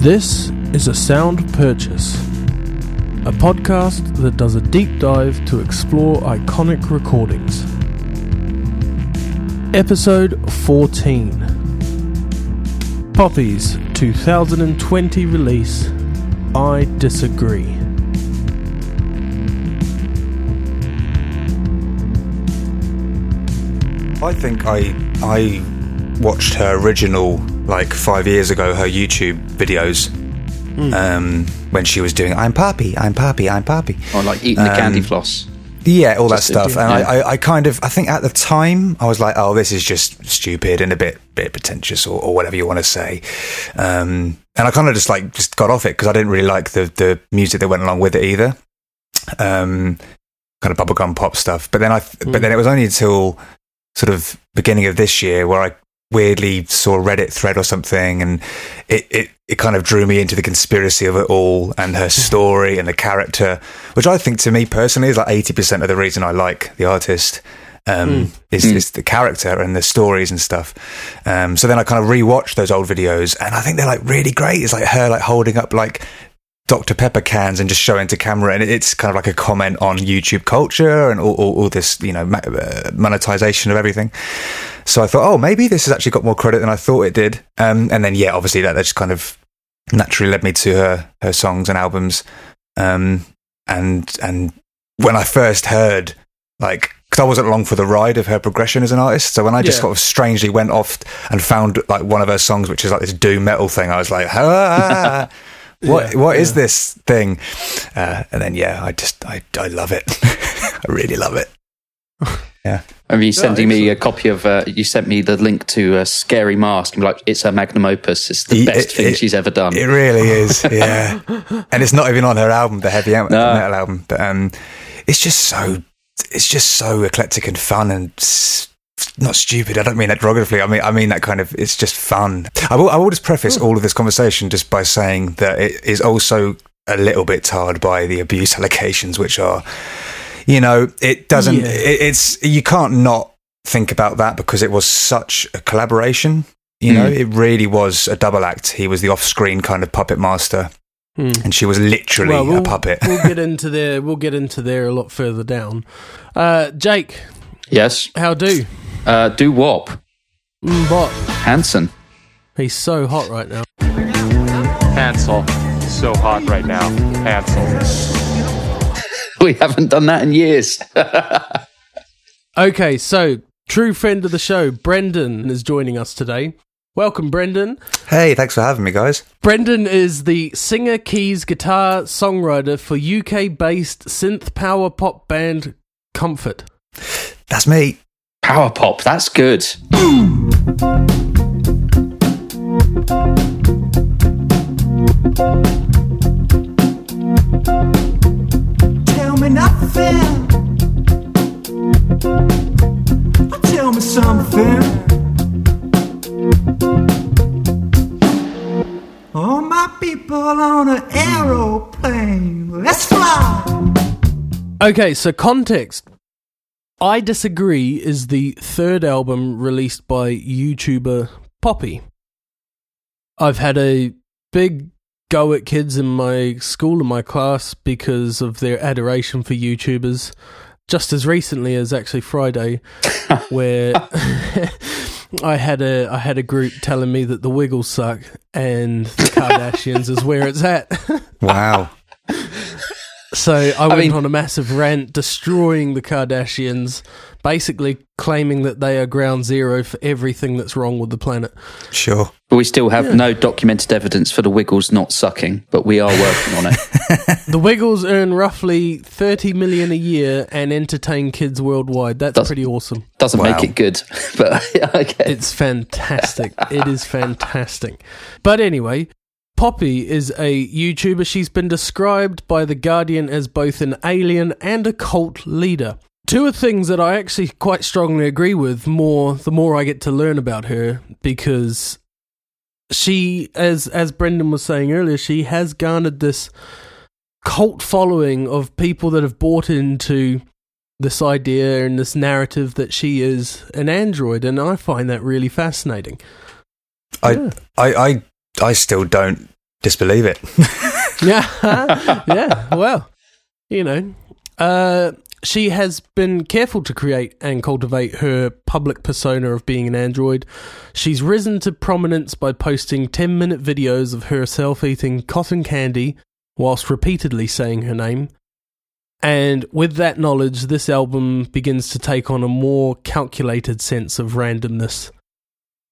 This is a sound purchase, a podcast that does a deep dive to explore iconic recordings. Episode 14 Poppy's 2020 release I Disagree. I think I I watched her original like five years ago, her YouTube videos. Um, when she was doing "I'm Poppy, I'm Poppy, I'm Poppy," Or like eating the Um, candy floss. yeah, all that Just to stuff. do- and yeah. I, I, I kind of, I think at the time, I was like, "Oh, this is just stupid and a bit, bit pretentious, or, or whatever you want to say." Um, and I kind of just like just got off it because I didn't really like the the music that went along with it either. Um, kind of bubblegum pop stuff. But then I, but then it was only until sort of beginning of this year where I weirdly saw a Reddit thread or something, and it, it, it kind of drew me into the conspiracy of it all and her story and the character, which I think to me personally is like eighty percent of the reason I like the artist. Um, is, Mm. is the character and the stories and stuff. Um, so then I kind of rewatched those old videos, and I think they're like really great. It's like her like holding up like Dr. Pepper cans and just showing to camera, and it's kind of like a comment on YouTube culture and all, all, all this, you know, ma- uh, monetization of everything. So I thought, oh, maybe this has actually got more credit than I thought it did. Um, and then, yeah, obviously that, that just kind of naturally led me to her her songs and albums. Um, and and when I first heard, like, because I wasn't along for the ride of her progression as an artist, so when I just Yeah. sort of strangely went off and found like one of her songs, which is like this doom metal thing, I was like, ah. What Yeah, what is yeah. this thing? Uh, and then yeah, I just I I love it. I really love it. Yeah. Are you sending me a copy of? Uh, you sent me the link to a scary mask. I'm like, it's her magnum opus. It's the It- best it- thing it- she's ever done. It really is, yeah. and it's not even on her album, the heavy am- No. metal album, but um, it's just so it's just so eclectic and fun and. S- not stupid. I don't mean that derogatively. I mean, I mean that kind of. It's just fun. I will. I will just preface all of this conversation just by saying that it is also a little bit tarred by the abuse allegations, which are, you know, it doesn't. Yeah. It, it's you can't not think about that because it was such a collaboration. You know, Mm. it really was a double act. He was the off-screen kind of puppet master, Hmm. and she was literally Well, we'll, a puppet. we'll get into there. We'll get into there a lot further down. Uh, Jake, yes. how do? Uh, do wop. Mm, Bot. Hanson. He's so hot right now. Hansel. So hot right now. Hansel. We haven't done that in years. Okay, so true friend of the show, Brendan, is joining us today. Welcome, Brendan. hey, thanks for having me, guys. Brendan is the singer, keys, guitar, songwriter for UK based synth power pop band Comfort. That's me. Power pop. That's good. Tell me nothing. Tell me something. All my people on an aeroplane. Let's fly. Okay, so context. I Disagree is the third album released by YouTuber Poppy. I've had a big go at kids in my school and my class because of their adoration for YouTubers. Just as recently as actually Friday, where I had a I had a group telling me that the Wiggles suck and the Kardashians is where it's at. Wow. So I went mean- on a massive rant destroying the Kardashians, basically claiming that they are ground zero for everything that's wrong with the planet. sure. But we still have no documented evidence for the Wiggles not sucking, but we are working on it. The Wiggles earn roughly 30 million a year and entertain kids worldwide. That's That's- pretty awesome. Doesn't Wow. make it good, but okay. It's fantastic. it is fantastic. But anyway, Poppy is a YouTuber. She's been described by The Guardian as both an alien and a cult leader. Two are things that I actually quite strongly agree with more the more I get to learn about her because she as as Brendan was saying earlier, she has garnered this cult following of people that have bought into this idea and this narrative that she is an android and I find that really fascinating. I, Yeah. I, I, I still don't disbelieve it. Yeah, yeah. Well, you know, uh, she has been careful to create and cultivate her public persona of being an android. She's risen to prominence by posting 10 minute videos of herself eating cotton candy whilst repeatedly saying her name. And with that knowledge, this album begins to take on a more calculated sense of randomness.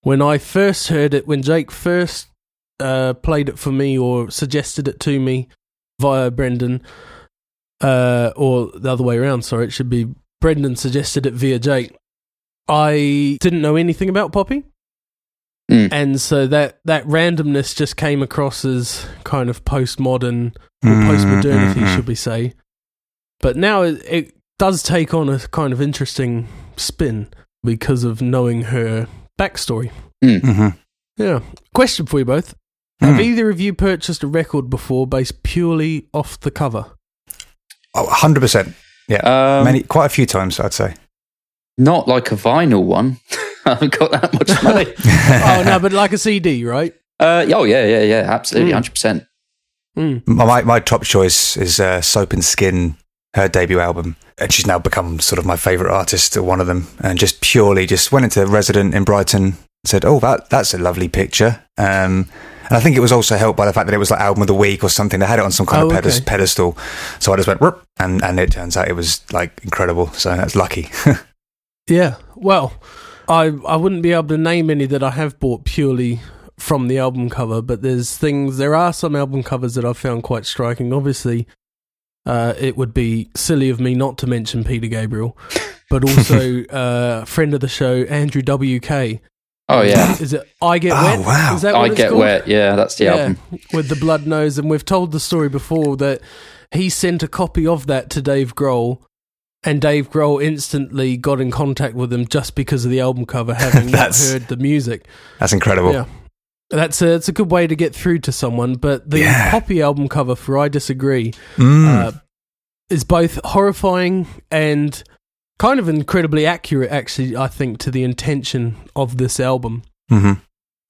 When I first heard it, when Jake first uh, played it for me or suggested it to me via Brendan, uh, or the other way around, sorry, it should be Brendan suggested it via Jake. I didn't know anything about Poppy. Mm. And so that, that randomness just came across as kind of postmodern or Mm, postmodernity, mhm. should we say. But now it, it does take on a kind of interesting spin because of knowing her backstory. hmm Yeah. Question for you both. Have Hmm. either of you purchased a record before based purely off the cover? Oh, 100%. Yeah. Um, Many, quite a few times, I'd say. Not like a vinyl one. I haven't got that much money. oh, no, but like a CD, right? uh, oh, yeah, yeah, yeah. Absolutely. Mm. 100%. Mm. My, my top choice is uh, Soap and Skin, her debut album. And she's now become sort of my favourite artist, or one of them. And just purely just went into Resident in Brighton, said, oh, that that's a lovely picture. Um, and I think it was also helped by the fact that it was like album of the week or something. They had it on some kind Oh, of pedest- okay. pedestal. So I just went, and, and it turns out it was like incredible. So that's lucky. Yeah. Well, I I wouldn't be able to name any that I have bought purely from the album cover, but there's things there are some album covers that I've found quite striking. Obviously, uh, it would be silly of me not to mention Peter Gabriel, but also uh, friend of the show Andrew WK. Oh, yeah. Is it I Get Oh, Wet? wow. Is that what I it's Get called? Wet. Yeah, that's the album. with the blood nose, and we've told the story before that he sent a copy of that to Dave Grohl, and Dave Grohl instantly got in contact with him just because of the album cover, having not heard the music. that's incredible. Yeah. That's a, it's a good way to get through to someone, but the Yeah. Poppy album cover for I Disagree Mm. uh, is both horrifying and kind of incredibly accurate, actually, I think, to the intention of this album. hmm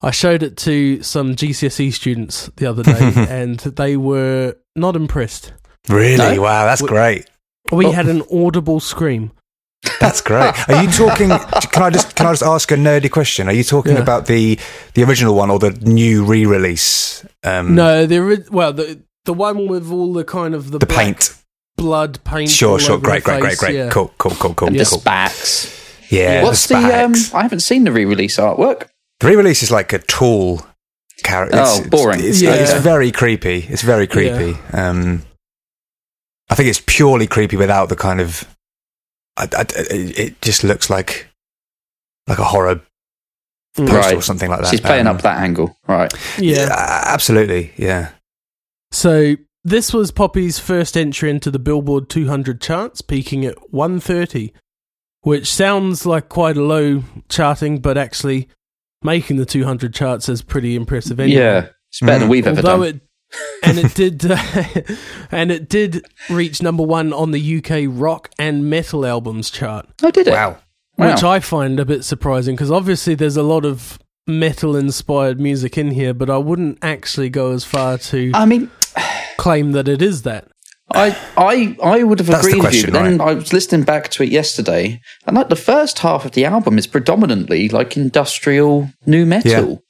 I showed it to some GCSE students the other day, and they were not impressed. Really? No? Wow, that's We- great. We Oh. had an audible scream. That's great. Are you talking? Can I just can I just ask a nerdy question? Are you talking Yeah. about the the original one or the new re-release? Um, No, there is well the the one with all the kind of the, the black paint. Blood paint. Sure, all sure. over Great, the great, great, great. yeah. Cool, cool, cool, cool, And Yeah. the cool. Spacks. Yeah, What's the, the, um, I haven't seen the re-release artwork. the re-release is like a tool character. Oh, boring. It's, Yeah. it's very creepy. It's very creepy. Um, I think it's purely creepy without the kind of. I, I, it it just looks like like a horror Mm. poster or something like that. She's playing Um, up that angle. Right. Yeah. absolutely. Yeah. So this was Poppy's first entry into the Billboard 200 charts, peaking at 130, which sounds like quite a low charting, but actually making the 200 charts is pretty impressive. Anyway. Yeah. It's better than Mm. we've ever Although done. it and it did uh, and it did reach number one on the UK rock and metal albums chart, oh, did it? Wow. Wow. which I find a bit surprising because obviously there's a lot of metal inspired music in here, but I wouldn't actually go as far to I mean, claim that it is that. I, I, I would have That's the agreed with you, question, but then I was listening back to it yesterday, and like the first half of the album is predominantly like industrial nu metal.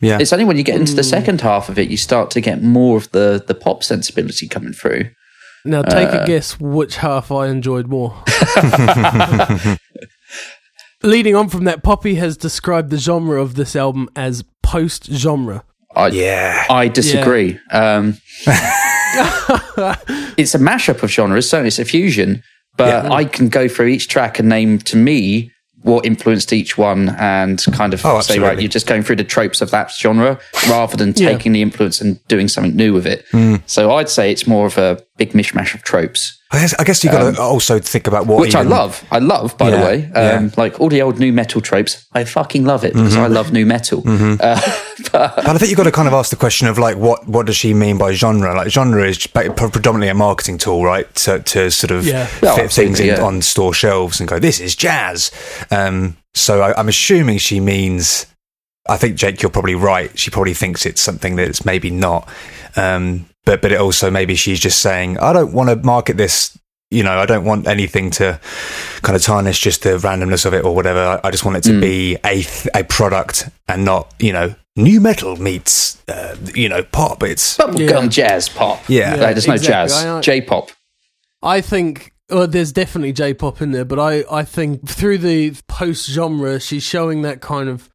Yeah. It's only when you get into the Mm. second half of it you start to get more of the the pop sensibility coming through. Now take Uh, a guess which half I enjoyed more. Leading on from that, Poppy has described the genre of this album as post genre. I, Yeah. I disagree. Um, it's a mashup of genres, so it's a fusion. But I can go through each track and name to me what influenced each one, and kind of Oh, say, right, you're just going through the tropes of that genre rather than Yeah. taking the influence and doing something new with it. Hmm. So I'd say it's more of a big mishmash of tropes, I guess, I guess you got to also think about what Um, which I love. I love, by Yeah, the way, um, like all the old nu metal tropes. I fucking love it because I Mm-hmm. love nu metal. Uh, but But I think you've got to kind of ask the question of like, what what does she mean by genre? Like, genre is predominantly a marketing tool, right? To, to sort of Yeah. Yeah, fit things in, yeah. on store shelves and go, this is jazz. Um, so I, I'm assuming she means I think Jake, you're probably right. She probably thinks it's something that's maybe not. Um, but but it also maybe she's just saying, I don't want to market this. You know, I don't want anything to kind of tarnish just the randomness of it or whatever. I, I just want it to be a th- a product and not you know nu metal meets uh, you know pop. It's Bubblegum Yeah. jazz pop. Yeah. No, there's no exactly. jazz. J pop. I think well, there's definitely J-pop in there, but I, I think through the post genre, she's showing that kind of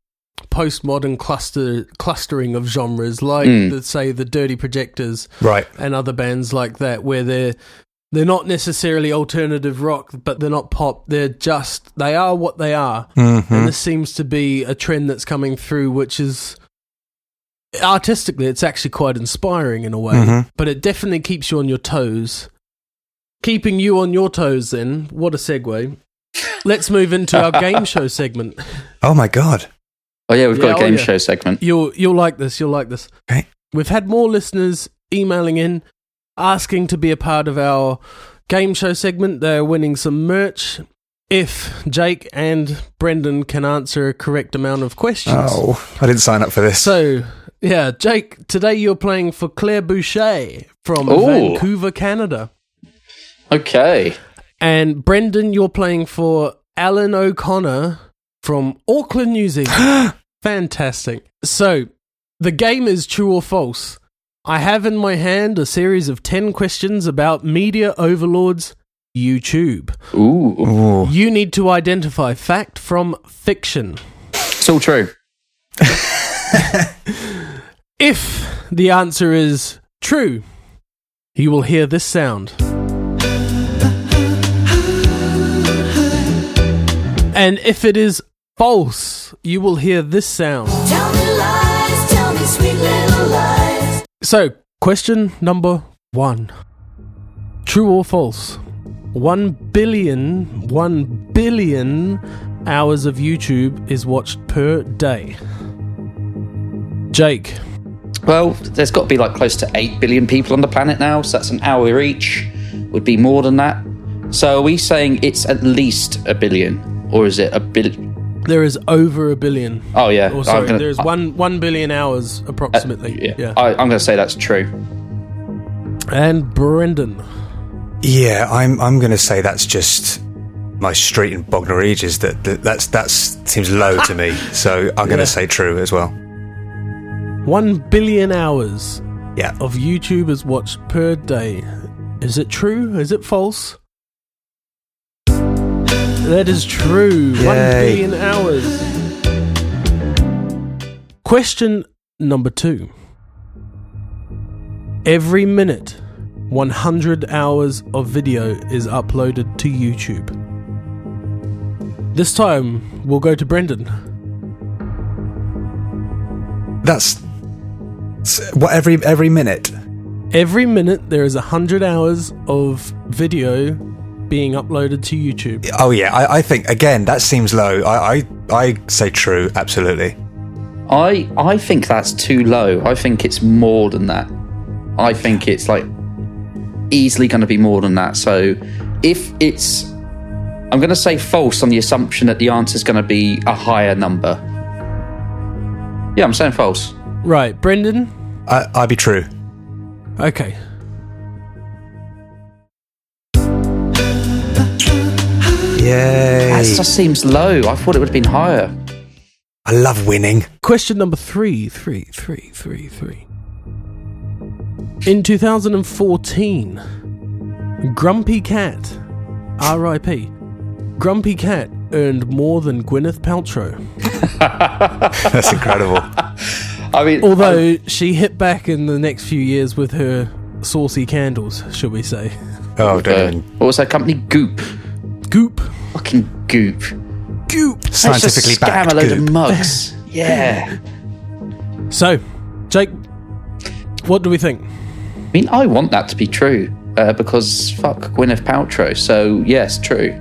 postmodern cluster clustering of genres, like Mm. the, say the Dirty Projectors right. and other bands like that, where they're they're not necessarily alternative rock, but they're not pop. They're just they are what they are, Mhm. and this seems to be a trend that's coming through, which is artistically it's actually quite inspiring in a way Mhm. but it definitely keeps you on your toes keeping you on your toes then what a segue let's move into our game show segment Oh my god. Oh yeah, we've got Yeah, a oh, game yeah. show segment. you'll you'll like this you'll like this Okay. we've had more listeners emailing in asking to be a part of our game show segment they're winning some merch if Jake and Brendan can answer a correct amount of questions Oh, I didn't sign up for this. So, yeah, Jake, today you're playing for Claire Boucher from Ooh. Vancouver, Canada. Okay. And Brendan, you're playing for Alan O'Connor from Auckland, New Zealand. Fantastic. So, the game is true or false. I have in my hand a series of 10 questions about media overlords YouTube. Ooh. Ooh. You need to identify fact from fiction. It's all true. If the answer is true, you will hear this sound. And if it is false, you will hear this sound. Tell me lies, tell me sweet little lies. So, question number one True or false? One billion, one billion hours of YouTube is watched per day. Jake, Well, there's got to be like close to 8 billion people on the planet now, so that's an hour each. Would be more than that. So are we saying it's at least a billion? Or is it a billion? There is over a billion. Oh, yeah. Or sorry, gonna- there's I- one one billion hours approximately. Uh, yeah. yeah. I, I'm going to say that's true. and Brendan. Yeah, I'm. I'm going to say that's just my street in Bognor Regis. That, that that's that's seems low to me. So I'm going to Yeah. say true as well. One billion hours Yeah. of YouTube is watched per day. Is it true? Is it false? That is true. Yay. billion hours. Question number two. Every minute, 100 hours of video is uploaded to YouTube. This time, we'll go to Brendan. That's what every every minute. Every minute, there is 100 hours of video being uploaded to YouTube. Oh yeah, I, I think again that seems low. I, I I say true. Absolutely. I I think that's too low. I think it's more than that. I think it's like easily going to be more than that. So if it's, I'm going to say false on the assumption that the answer is going to be a higher number. Yeah, I'm saying false. Right, Brendan? I, I'd be true. Okay. Yay! That just seems low. I thought it would have been higher. I love winning. Question number three, three, three, three, three. In 2014, Grumpy Cat, R.I.P. Grumpy Cat earned more than Gwyneth Paltrow. That's incredible. I mean, Although she hit back in the next few years with her saucy candles, should we say. Oh, uh, what was that company? Goop. Goop. Fucking Goop. Goop. They scientifically just scam backed a load goop. of mugs. yeah. So, Jake, what do we think? I mean, I want that to be true uh, because fuck Gwyneth Paltrow. So yes, true.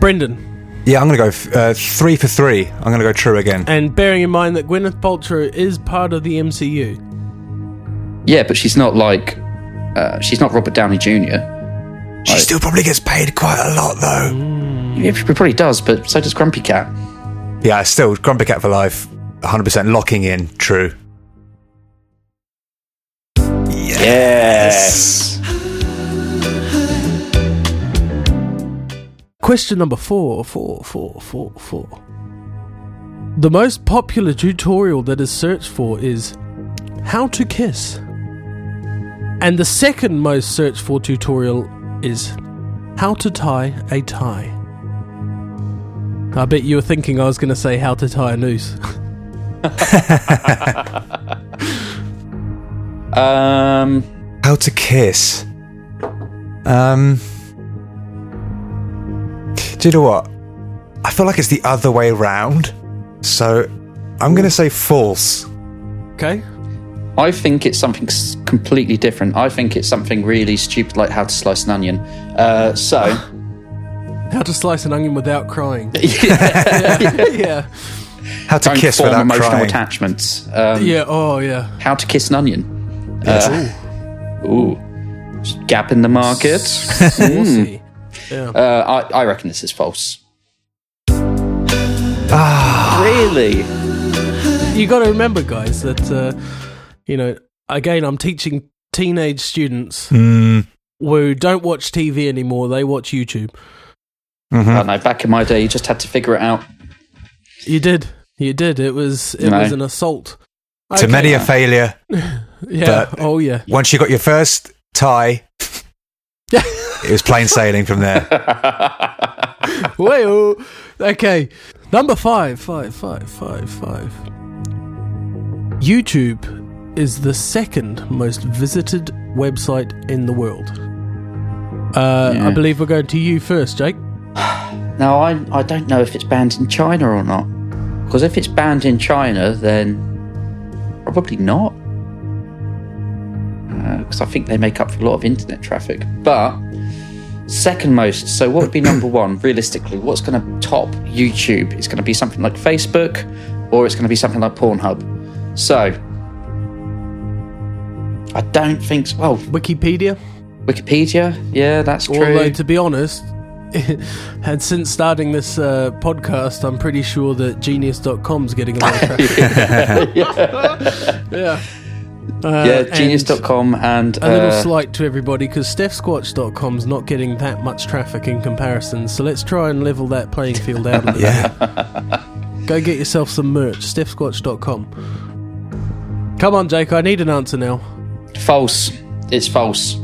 Brendan, Yeah, I'm going to go f- uh, three for three. I'm going to go true again. and bearing in mind that Gwyneth Paltrow is part of the MCU, Yeah, but she's not like uh, she's not Robert Downey Jr. She still probably gets paid quite a lot, though. Yeah, she probably does, but so does Grumpy Cat. Yeah, still Grumpy Cat for life. 100% locking in true. Yes. Question number four, four, four, four, four. The most popular tutorial that is searched for is how to kiss. And the second most searched for tutorial is how to tie a tie. I bet you were thinking I was going to say how to tie a noose. Um, How to kiss. Um. Do you know what? I feel like it's the other way round. So I'm going to say false. Okay? I think it's something completely different. I think it's something really stupid, like how to slice an onion. Uh, so, How to slice an onion without crying. yeah. How to don't kiss form without emotional crying. attachments. Um, Yeah, oh yeah. How to kiss an onion. Uh, ooh. Just Gap in the market. Saucy. Yeah. Uh, I, I reckon this is false. Ah. Really? you got to remember, guys, that uh, you know, again, I'm teaching teenage students Mm, who don't watch TV anymore; they watch YouTube. mhm. I don't know. Back in my day, you just had to figure it out. You did, you did. It was, it No. was an assault. To Okay. many a failure. yeah. but- oh yeah. Once you got your first tie, it was plain sailing from there. Wait. oh. Okay. Number five, five, five, five, five. YouTube is the second most visited website in the world. Uh, Yeah. I believe we're going to you first, Jake. now, I, I don't know if it's banned in China or not. Because if it's banned in China, then probably not. Because I think they make up for a lot of internet traffic. But second most, so what would be number one realistically? What's going to top YouTube? It's going to be something like Facebook, or it's going to be something like Pornhub. So I don't think. So. Well, Wikipedia. Wikipedia, yeah, that's true. Although, to be honest, and since starting this uh, podcast, I'm pretty sure that Genius.com's getting a lot of traffic. yeah. Uh, yeah, and genius.com and A little uh, slight to everybody because StephSquatch.com's not getting that much traffic in comparison. So let's try and level that playing field out. a bit. Yeah. Go get yourself some merch. StephSquatch.com. Come on, Jake. I need an answer now. False. It's false.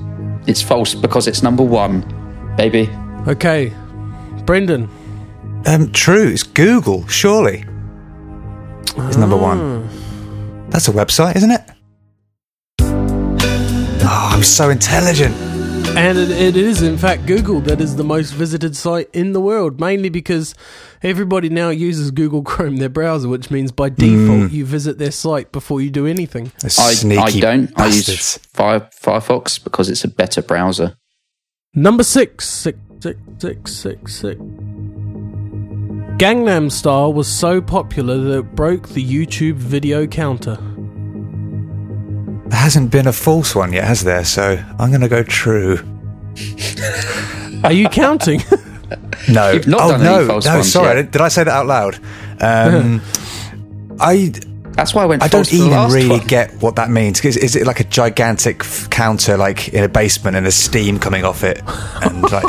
It's false because it's number one, baby. Okay. Brendan. Um, true. It's Google, surely. It's number Ah. one. That's a website, isn't it? Oh, I'm so intelligent. And it, it is, in fact, Google that is the most visited site in the world, mainly because everybody now uses Google Chrome, their browser, which means by default you visit their site before you do anything. I, I don't. I use. Fire, Firefox because it's a better browser. Number six, six, six, six, six, six. Gangnam Style was so popular that it broke the YouTube video counter. There hasn't been a false one yet, has there? So I'm going to go true. Are you counting? No. You've not oh, done any no. false no, ones sorry. yet. Did, did I say that out loud? Um, I That's why I went. I don't for the even last really one. get what that means. Is, is it like a gigantic f- counter, like in a basement, and there's steam coming off it, and like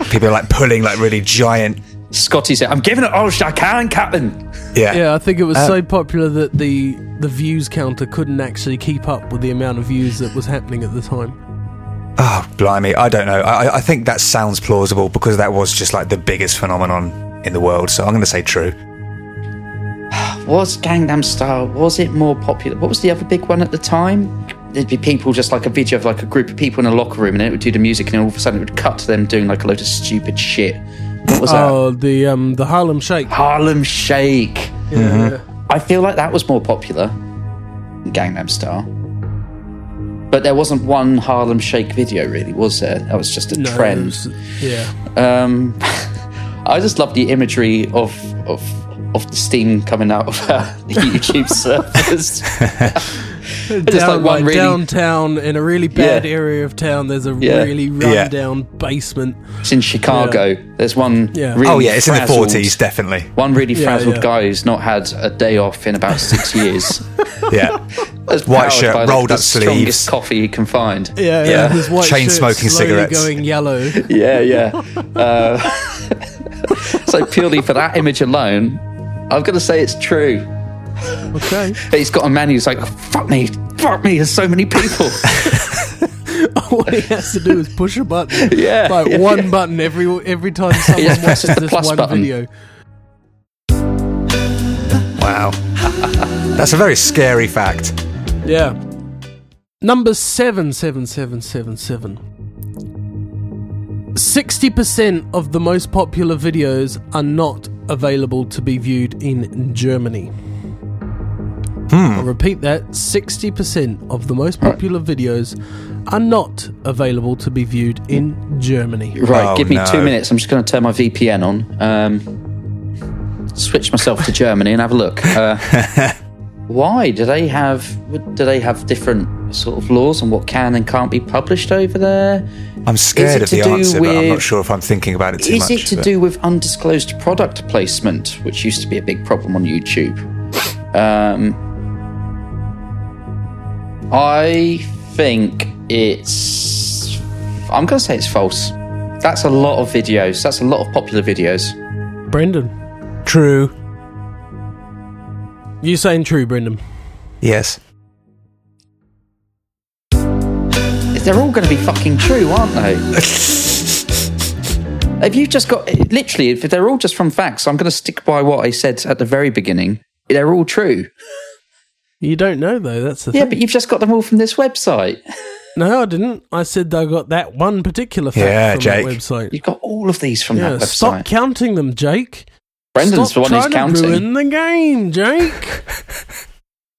people are like pulling like really giant? Scotty said, "I'm giving it all I can, Captain." Yeah. yeah, I think it was Uh, so popular that the the views counter couldn't actually keep up with the amount of views that was happening at the time. Oh, blimey! I don't know. I, I think that sounds plausible because that was just like the biggest phenomenon in the world. So I'm going to say true. Was Gangnam Style? Was it more popular? What was the other big one at the time? There'd be people just like a video of like a group of people in a locker room, and it would do the music, and all of a sudden it would cut to them doing like a load of stupid shit. What was that? Oh, the um the Harlem Shake. Harlem Shake. Yeah. I feel like that was more popular than Gangnam Style. But there wasn't one Harlem Shake video, really, was there? That was just a No, trend. was- yeah. Um, I just love the imagery of of of the steam coming out of uh, the YouTube servers. Just Down, like one like, really downtown in a really bad Yeah. area of town. There's a Yeah. really Yeah. run-down basement. It's in Chicago. There's one. Yeah. Really oh yeah, it's in the forties, definitely. One really frazzled yeah. guy who's not had a day off in about six years. Yeah, That's White shirt, by the- rolled the up strongest sleeves. coffee he can find. Yeah, yeah. Yeah. His white Chain shirt's smoking cigarettes. going yellow. Yeah, yeah. Uh, so purely for that image alone, I'm going to say it's true. Okay. He's got a man who's like, fuck me, fuck me, there's so many people. All he has to do is push a button. Yeah, Like yeah, one button every every time someone Yeah, watches the this plus one button. video. wow, that's a very scary fact. Yeah. Number seven seven seven seven seven. Sixty percent of the most popular videos are not available to be viewed in Germany. I'll repeat that: sixty percent of the most popular videos are not available to be viewed in Germany. Right, Oh, give me no. two minutes. I'm just going to turn my VPN on, um, switch myself to Germany and have a look. Uh, why do they have? Do they have different sort of laws on what can and can't be published over there? I'm scared of the to do answer, but I'm not sure if I'm thinking about it too Is much. it to but- do with undisclosed product placement, which used to be a big problem on YouTube? Um, I think it's. I'm going to say it's false. That's a lot of videos. That's a lot of popular videos. Brendan, True. you saying true, Brendan? Yes. They're all going to be fucking true, aren't they? Have you just got literally? If they're all just from facts, I'm going to stick by what I said at the very beginning. They're all true. You don't know though. That's the Yeah, thing. but you've just got them all from this website. No, I didn't. I said I got that one particular fact Yeah, from Jake. that website. You've got all of these from Yeah, that website. stop counting them, Jake. Brendan's stop the one who's trying counting. to ruin the game, Jake.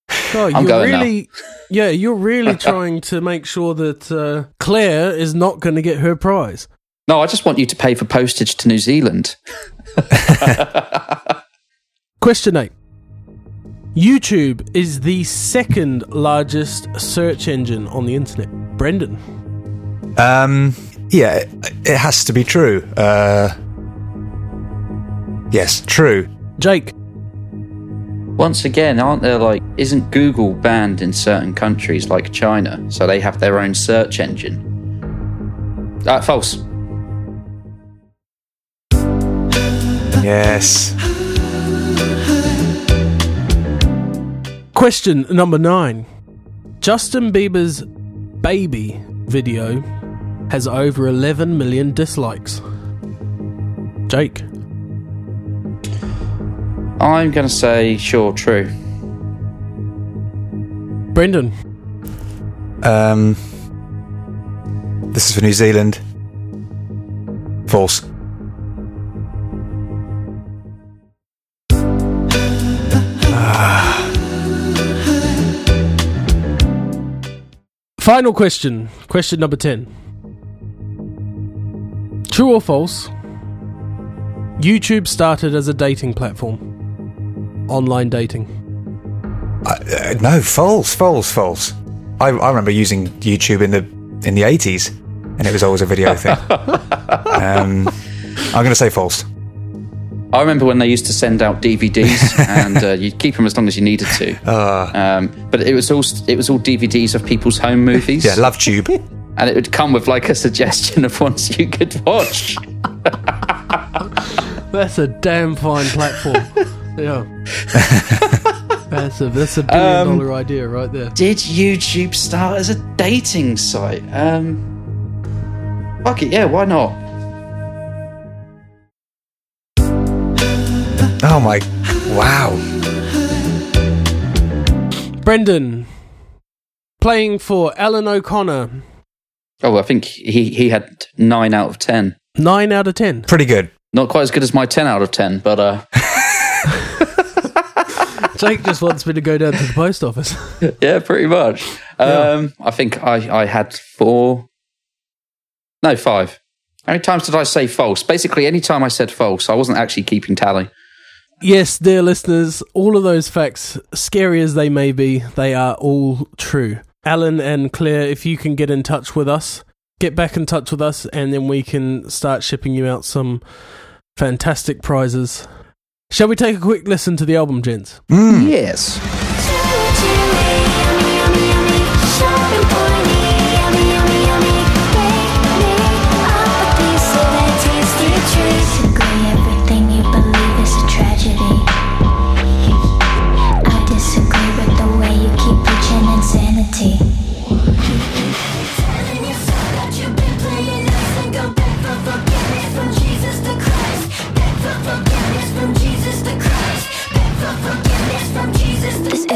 God, I'm you're going now. really, yeah, you're really trying to make sure that uh, Claire is not going to get her prize. No, I just want you to pay for postage to New Zealand. Question eight. YouTube is the second largest search engine on the internet. Brendan. Um. Yeah, it, it has to be true. Uh. Yes, true. Jake. Once again, aren't there like, isn't Google banned in certain countries like China? So they have their own search engine. Uh, false. Yes. Question number nine. Justin Bieber's baby video has over 11 million dislikes. Jake. I'm going to say, sure, true. Brendan. Um. This is for New Zealand. False. Final question. Question number 10. True or false? YouTube started as a dating platform. Online dating. Uh, no, false, false, false. I, I remember using YouTube in the in the eighties, and it was always a video thing. um, I'm going to say false. I remember when they used to send out DVDs and uh, you'd keep them as long as you needed to. Um, but it was all it was all DVDs of people's home movies. Yeah, love tube. and it would come with like a suggestion of ones you could watch. That's a damn fine platform. yeah. That's a that's a billion Um, dollar idea right there. Did YouTube start as a dating site? Um, fuck it, yeah, why not? Oh my! Wow. Brendan playing for Alan O'Connor. Oh, I think he he had nine out of ten. Nine out of ten. Pretty good. Not quite as good as my ten out of ten, but uh, Jake just wants me to go down to the post office. yeah, pretty much. Um, I think I I had four, no five. How many times did I say false? Basically, any time I said false, I wasn't actually keeping tally. Yes, dear listeners, all of those facts, scary as they may be, they are all true. Alan and Claire, if you can get in touch with us, get back in touch with us, and then we can start shipping you out some fantastic prizes. Shall we take a quick listen to the album, gents? Hmm. Yes.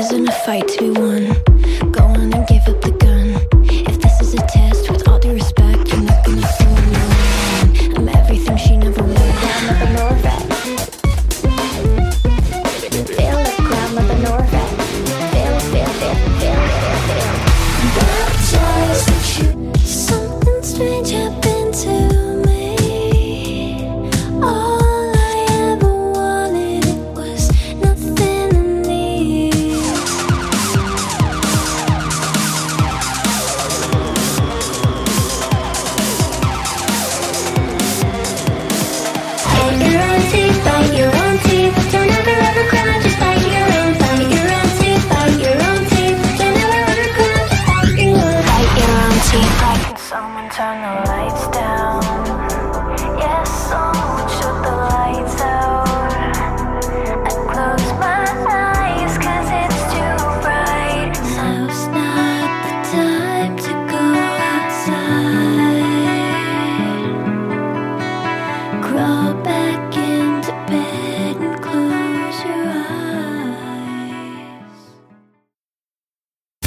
Isn't a fight to be won.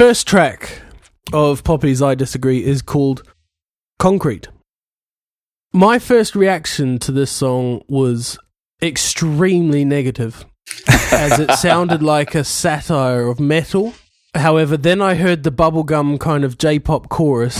First track of Poppy's I Disagree is called Concrete. My first reaction to this song was extremely negative, as it sounded like a satire of metal. However, then I heard the bubblegum kind of J pop chorus.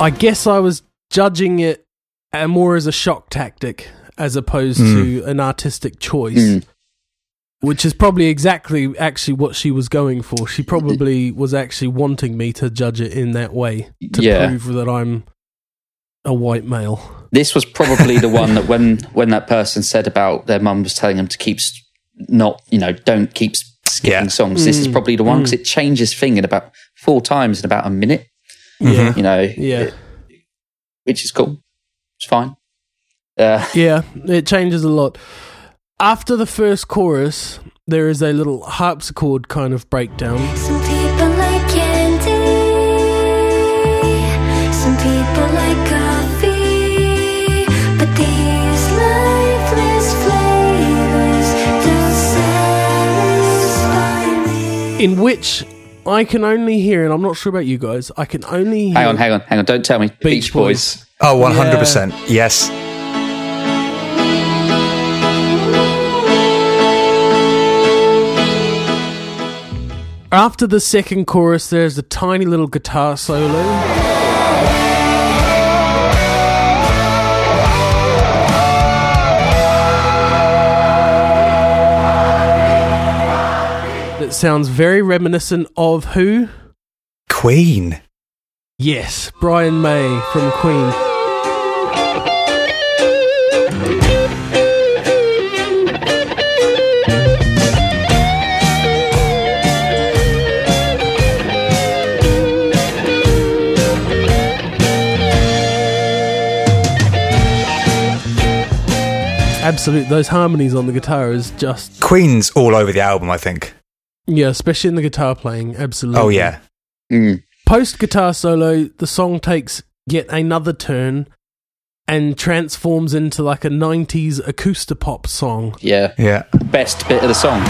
I guess I was judging it uh, more as a shock tactic as opposed to hmm. an artistic choice. Hmm. Which is probably exactly actually what she was going for. She probably mm-hmm. was actually wanting me to judge it in that way to Yeah. prove that I'm a white male. This was probably the one that when when that person said about their mum was telling them to keep not you know don't keep skipping Yeah. songs. This is hmm. probably the one because it changes thing in about four times in about a minute. Yeah. You know, Yeah. which is cool. It's fine. Uh, Yeah, it changes a lot. After the first chorus, there is a little harpsichord kind of breakdown. Some people like candy. Some people like coffee. But these lifeless flavors don't satisfy me. in which I can only hear, and I'm not sure about you guys, I can only hear. hang on, hang on, hang on. Don't tell me. Beach, Boys. Boys. Oh, 100%. Yes. After the second chorus, there's a tiny little guitar solo. That sounds very reminiscent of who? Queen. Yes, Brian May from Queen. Absolute, those harmonies on the guitar is just Queen's all over the album, I think. Yeah, especially in the guitar playing. Absolutely. Oh, yeah. Mm. Post guitar solo, the song takes yet another turn and transforms into like a 90s acoustopop song. Yeah. Yeah. Best bit of the song.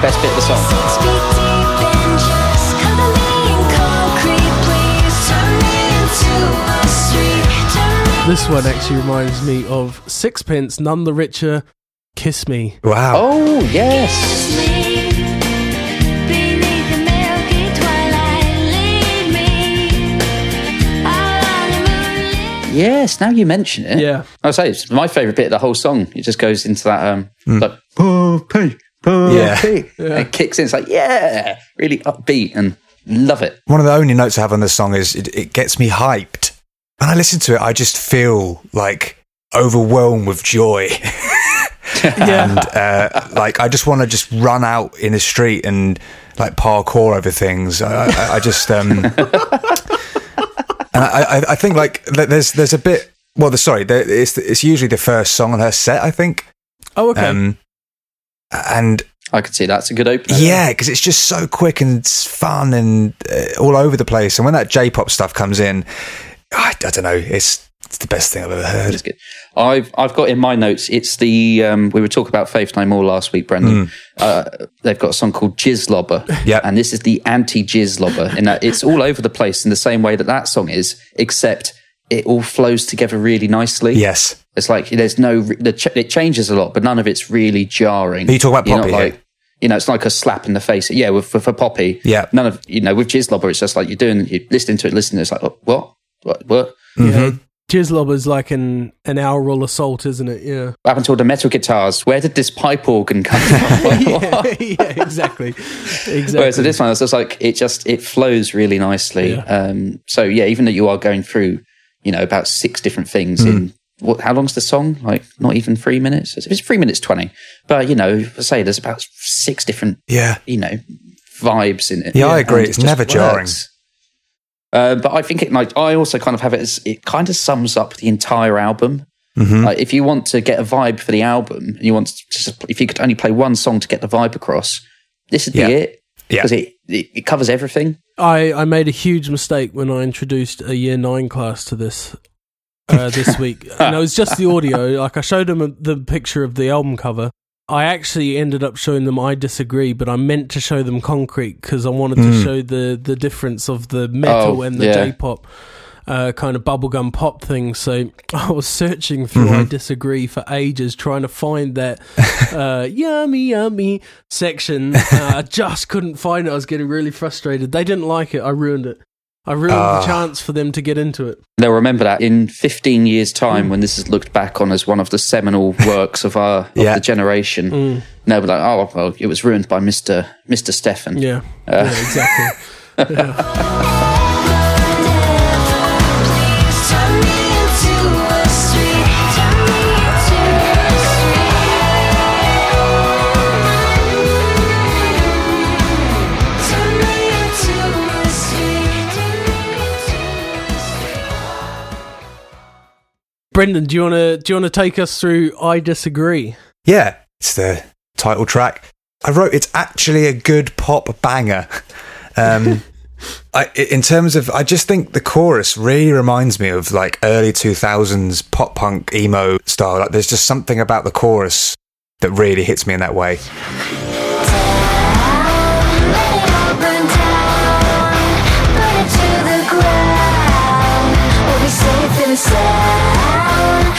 Best bit of the song. Six feet deep and just cover me in concrete. Please turn me into a street. Turn me This one actually reminds me of Sixpence, None the Richer, Kiss Me. Wow. Oh, yes. Yes, now you mention it. Yeah. I say it's my favourite bit of the whole song. It just goes into that um like Poppy, Yeah. Poppy. And it kicks in. It's like, yeah, really upbeat and love it. One of the only notes I have on this song is it, it gets me hyped. When I listen to it, I just feel like overwhelmed with joy. Yeah. and uh, like I just want to just run out in the street and like parkour over things. I, I, I just um, and I, I, I think like there's there's a bit. Well, the, sorry, there, it's it's usually the first song on her set. I think, oh, okay. um, and I could see that's a good opener. yeah, because it's just so quick and it's fun and uh, all over the place. And when that J-pop stuff comes in, I, I don't know, it's it's the best thing I've ever heard. It's good. I've I've got in my notes. It's the um, we were talking about Faith No More last week, Brendan. Uh, they've got a song called Jizzlobber, Yep. and this is the anti Jizzlobber. In that it's all over the place in the same way that that song is, except it all flows together really nicely. Yes, It's like there's no the ch- it changes a lot, but none of it's really jarring. Are you talking about You're Poppy like you know, it's like a slap in the face. Yeah, with, with for Poppy. Yeah. none of you know with Jizzlobber, it's just like you're doing you're listening to it, listening. It's like oh, what what what. Mm-hmm. Jizzlob is like an, an aural assault, isn't it? Yeah. What happened to all the metal guitars? Where did this pipe organ come from? yeah, yeah, exactly. Exactly. Whereas this one, it's just like it just it flows really nicely. Yeah. Um, so yeah, even that you are going through, you know, about six different things Hmm. in what? How long's the song? Like not even three minutes. It's three minutes twenty. But you know, I say there's about six different, yeah, you know, vibes in it. Yeah, I agree. And it It's just never jarring. Uh, but I think it like I also kind of have it as it kind of sums up the entire album. Mm-hmm. Like if you want to get a vibe for the album, and you want to just, if you could only play one song to get the vibe across, this would Yeah. be it. Yeah. because it, it it covers everything. I, I made a huge mistake when I introduced a year nine class to this uh, this week. and it was just the audio. Like I showed them a, the picture of the album cover. I actually ended up showing them I disagree, but I meant to show them concrete because I wanted to show the the difference of the metal Oh, and the yeah. J-pop. Uh, kind of bubblegum pop thing. So I was searching through I Disagree for ages, trying to find that uh, yummy, yummy section. Uh, I just couldn't find it. I was getting really frustrated. They didn't like it. I ruined it. I ruined Ah. the chance for them to get into it. They'll remember that in 15 years' time when this is looked back on as one of the seminal works of our of Yeah. the generation. They'll be like, oh, well, it was ruined by Mr. Mr. Stefan. Yeah, Uh. yeah exactly. Turn Brendan, do you want to do you want to take us through I Disagree? yeah. It's the title track. I wrote it's actually a good pop banger. Um, I, in terms of, I just think the chorus really reminds me of like early 2000s pop punk emo style. Like there's just something about the chorus that really hits me in that way. Burn down,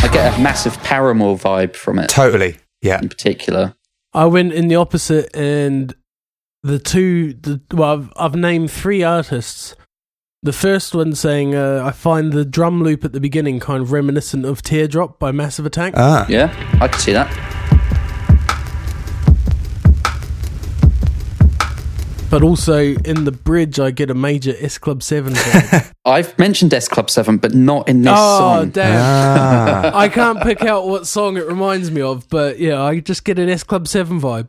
I get a massive Paramore vibe from it Totally. Yeah. in particular. I went in the opposite, and the two, the well, I've, I've named three artists. The first one saying, uh, "I find the drum loop at the beginning kind of reminiscent of Teardrop by Massive Attack." Ah. Yeah, I can see that. But also in the bridge, I get a major S Club Seven. vibe. I've mentioned S Club 7, but not in this oh song. damn! Ah. I can't pick out what song it reminds me of, but yeah, I just get an S Club Seven vibe.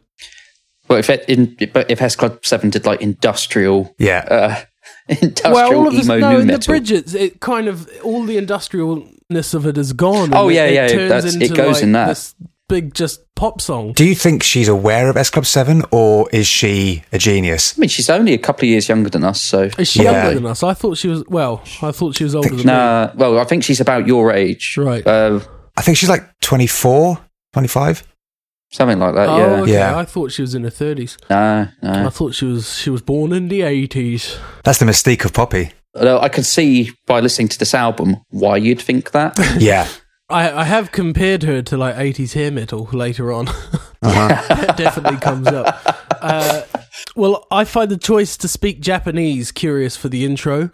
Well, if it, in, but if S Club 7 did like industrial, Yeah. uh, industrial well, all of this, emo no, new in the metal. bridges, it kind of all the industrialness of it is gone. Oh, yeah, it, yeah, It turns that's- it into goes like in that. This big, just pop song. Do you think she's aware of S Club 7 or is she a genius? I mean, she's only a couple of years younger than us, so. Is she Yeah. younger than us? I thought she was. Well, I thought she was older than me. Nah, well, I think she's about your age. Right. Uh, I think she's like 24, 25. something like that, Oh, yeah. okay. Yeah. I thought she was in her thirties. Nah, I thought she was she was born in the eighties. That's the mystique of Poppy. Although I can see by listening to this album why you'd think that. Yeah. I, I have compared her to like eighties hair metal later on. Uh-huh. that definitely comes up. Uh, well, I find the choice to speak Japanese curious for the intro.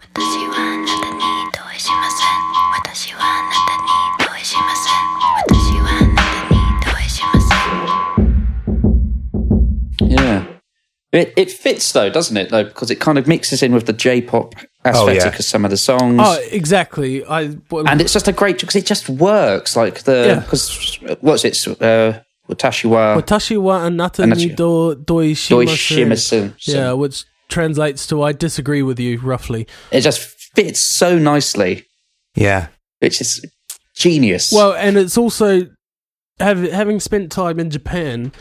It, it fits though, doesn't it? Though because it kind of mixes in with the J-pop aesthetic yeah. of some of the songs. Oh, exactly. I well, and it's just a great because it just works. Like the Yeah. because what's it? Uh, Watashiwa Watashi wa anata And ni that's- do doishimasu. Doishimasu. Yeah, which translates to "I disagree with you." Roughly. It just fits so nicely, Yeah. which is genius. Well, and it's also have, having spent time in Japan.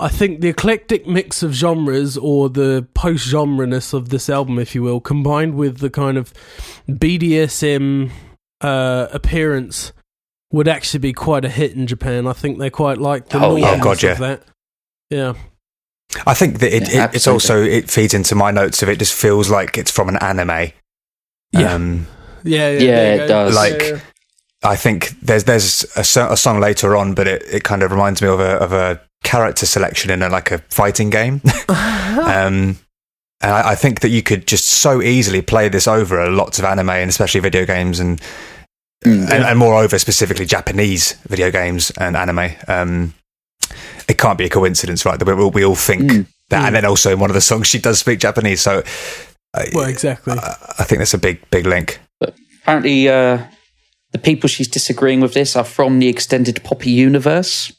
I think the eclectic mix of genres, or the post genreness of this album, if you will, combined with the kind of BDSM uh, appearance, would actually be quite a hit in Japan. I think they quite like the Oh, yeah. Oh, God, yeah. of that. Yeah. I think that it, Yeah, it it's also it feeds into my notes of it just feels like it's from an anime. Yeah. Um, Yeah, yeah, Yeah, it go. does. Like- Yeah, yeah. I think there's there's a, a song later on, but it, it kind of reminds me of a of a character selection in a like a fighting game. um, and I, I think that you could just so easily play this over a lots of anime and especially video games and Mm. and, and moreover specifically Japanese video games and anime. Um, it can't be a coincidence, right? That we, we all think Mm. that, and then also in one of the songs she does speak Japanese. So uh, Well, exactly. I, I think that's a big big link. But apparently, uh, the people she's disagreeing with this are from the extended Poppy universe.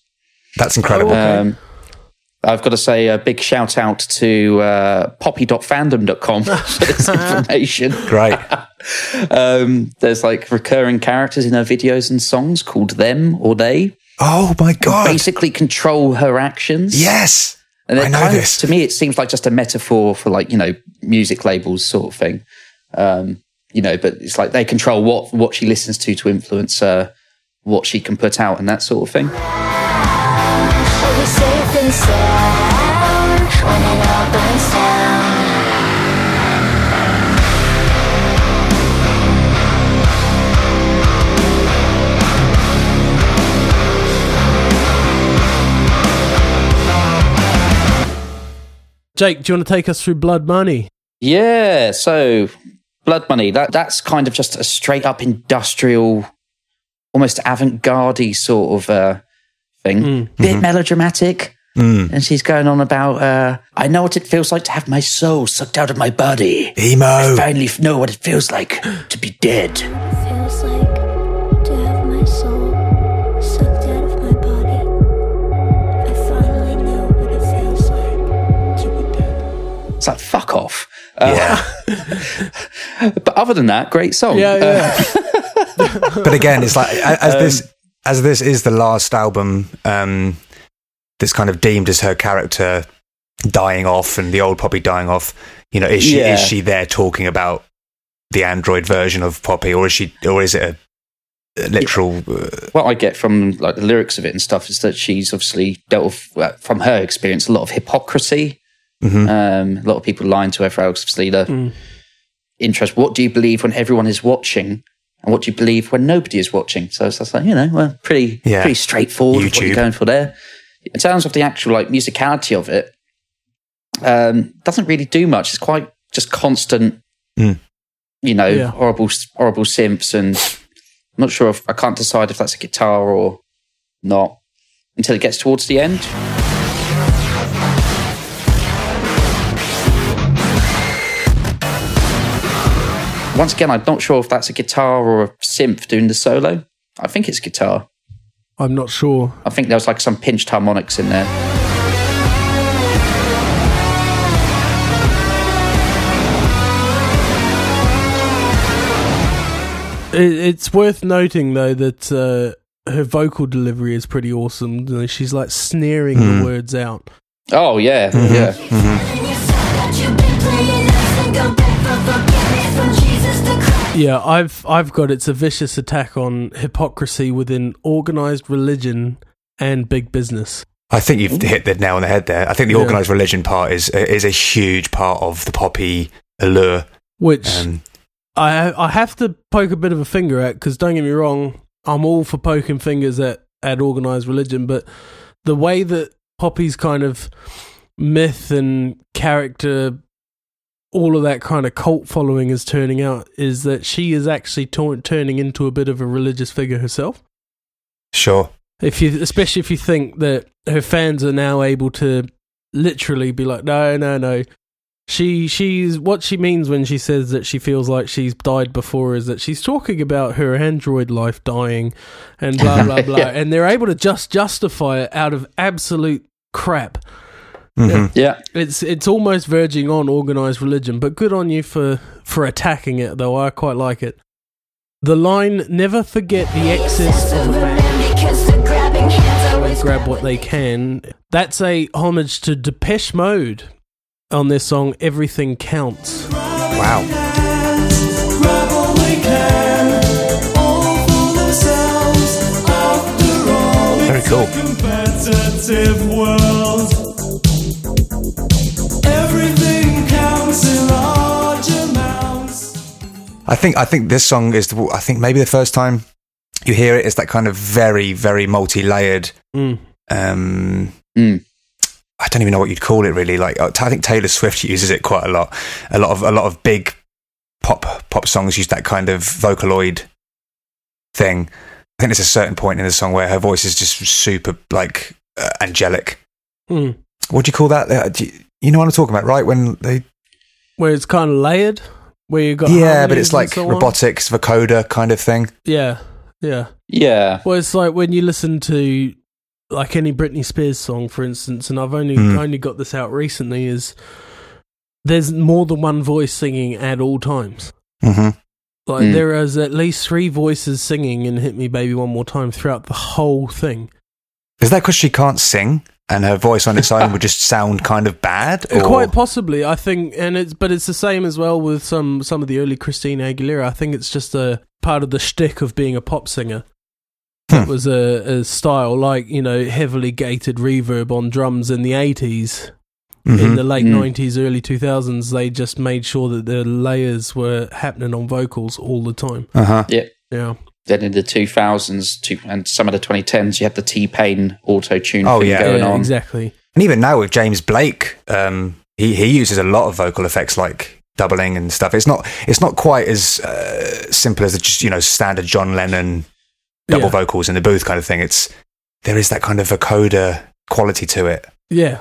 That's incredible. Um, I've got to say a big shout out to uh, poppy.fandom.com for this information. Great. Um, there's like recurring characters in her videos and songs called them or they. Oh my god! Basically, control her actions. Yes, And I know kind of- to me, it seems like just a metaphor for like you know music labels sort of thing. Um, you know, but it's like they control what what she listens to to influence uh, what she can put out and that sort of thing. Are safe and sound when it all burns? Jake, do you want to take us through Blood Money? Yeah, so Blood Money, that that's kind of just a straight up industrial, almost avant garde sort of uh, thing. Bit melodramatic. And she's going on about, uh, I know what it feels like to have my soul sucked out of my body. Emo. finally know what it feels like to be dead. It feels like to have my soul sucked out of my body. I finally know what it feels like to be dead. It's like, fuck off. Uh, Yeah, But other than that, great song. Yeah, Uh, but again, it's like a- as this as this is the last album um, that's kind of deemed as her character dying off and the old Poppy dying off. You know, is she Yeah. is she there talking about the android version of Poppy, or is she, or is it a, a literal? Uh, what I get from like the lyrics of it and stuff is that she's obviously dealt with, well, from her experience, a lot of hypocrisy. Mhm. Um, a lot of people lying to her for obviously the interest. What do you believe when everyone is watching? And what do you believe when nobody is watching? So it's just like, you know, well, pretty, Yeah. pretty straightforward what YouTube. you're going for there. In terms of the actual like musicality of it, um, doesn't really do much. It's quite just constant, Mm. you know, Yeah. horrible, horrible synths and I'm not sure if I can't decide if that's a guitar or not until it gets towards the end. Once again, I'm not sure if that's a guitar or a synth doing the solo. I think it's guitar. I'm not sure. I think there was like some pinched harmonics in there. It's worth noting though that uh, her vocal delivery is pretty awesome. She's like sneering Hmm. the words out. Oh yeah, yeah. Yeah, I've I've got it's a vicious attack on hypocrisy within organized religion and big business. I think you've hit the nail on the head there. I think the Yeah. organized religion part is is a huge part of the Poppy allure. Which Um, I I have to poke a bit of a finger at because don't get me wrong, I'm all for poking fingers at at organized religion, but the way that Poppy's kind of myth and character, all of that kind of cult following is turning out is that she is actually t- turning into a bit of a religious figure herself. sure. If you, especially if you think that her fans are now able to literally be like, no, no, no. She she's what she means when she says that she feels like she's died before is that she's talking about her android life dying and blah blah blah, Yeah. and they're able to just justify it out of absolute crap. Mhm. Yeah. It's it's almost verging on organized religion, but good on you for for attacking it though. I quite like it. The line "Never forget the excess of a man." Because they're grabbing hands They always grab what they can. That's a homage to Depeche Mode on their song "Everything Counts." Wow. Grab all I think I think this song is the, I think maybe the first time you hear it is that kind of very very multi-layered Mm. um Mm. I don't even know what you'd call it really. Like uh, I think Taylor Swift uses it quite a lot. A lot of a lot of big pop pop songs use that kind of vocaloid thing. I think there's a certain point in the song where her voice is just super like uh, angelic. Mm. what do you call that? Uh, do you, you know what I'm talking about right? When they Where it's kind of layered, where you got yeah but it's like so on. robotics vocoder kind of thing Yeah, yeah. Yeah. Well, it's like when you listen to like any Britney Spears song, for instance, and I've only Mm. only got this out recently. Is there's more than one voice singing at all times. hmm Like Mm. there is at least three voices singing in "Hit Me, Baby, One More Time" throughout the whole thing. Is that because she can't sing and her voice on its own would just sound kind of bad? Uh, Or? Quite possibly, I think, and it's but it's the same as well with some some of the early Christina Aguilera. I think it's just a part of the shtick of being a pop singer. It Hmm. was a, a style like you know heavily gated reverb on drums in the eighties. In Mhm. the late Mm. nineties, early two thousands, they just made sure that the layers were happening on vocals all the time. Uh-huh. Yeah. Yeah, Then in the 2000s to, and some of the 2010s, you had the T Pain auto tune Oh, thing yeah. going yeah, on. exactly. And even now with James Blake, um, he he uses a lot of vocal effects like doubling and stuff. It's not it's not quite as uh, simple as just you know standard John Lennon double Yeah. vocals in the booth kind of thing. It's there is that kind of vocoder quality to it. Yeah,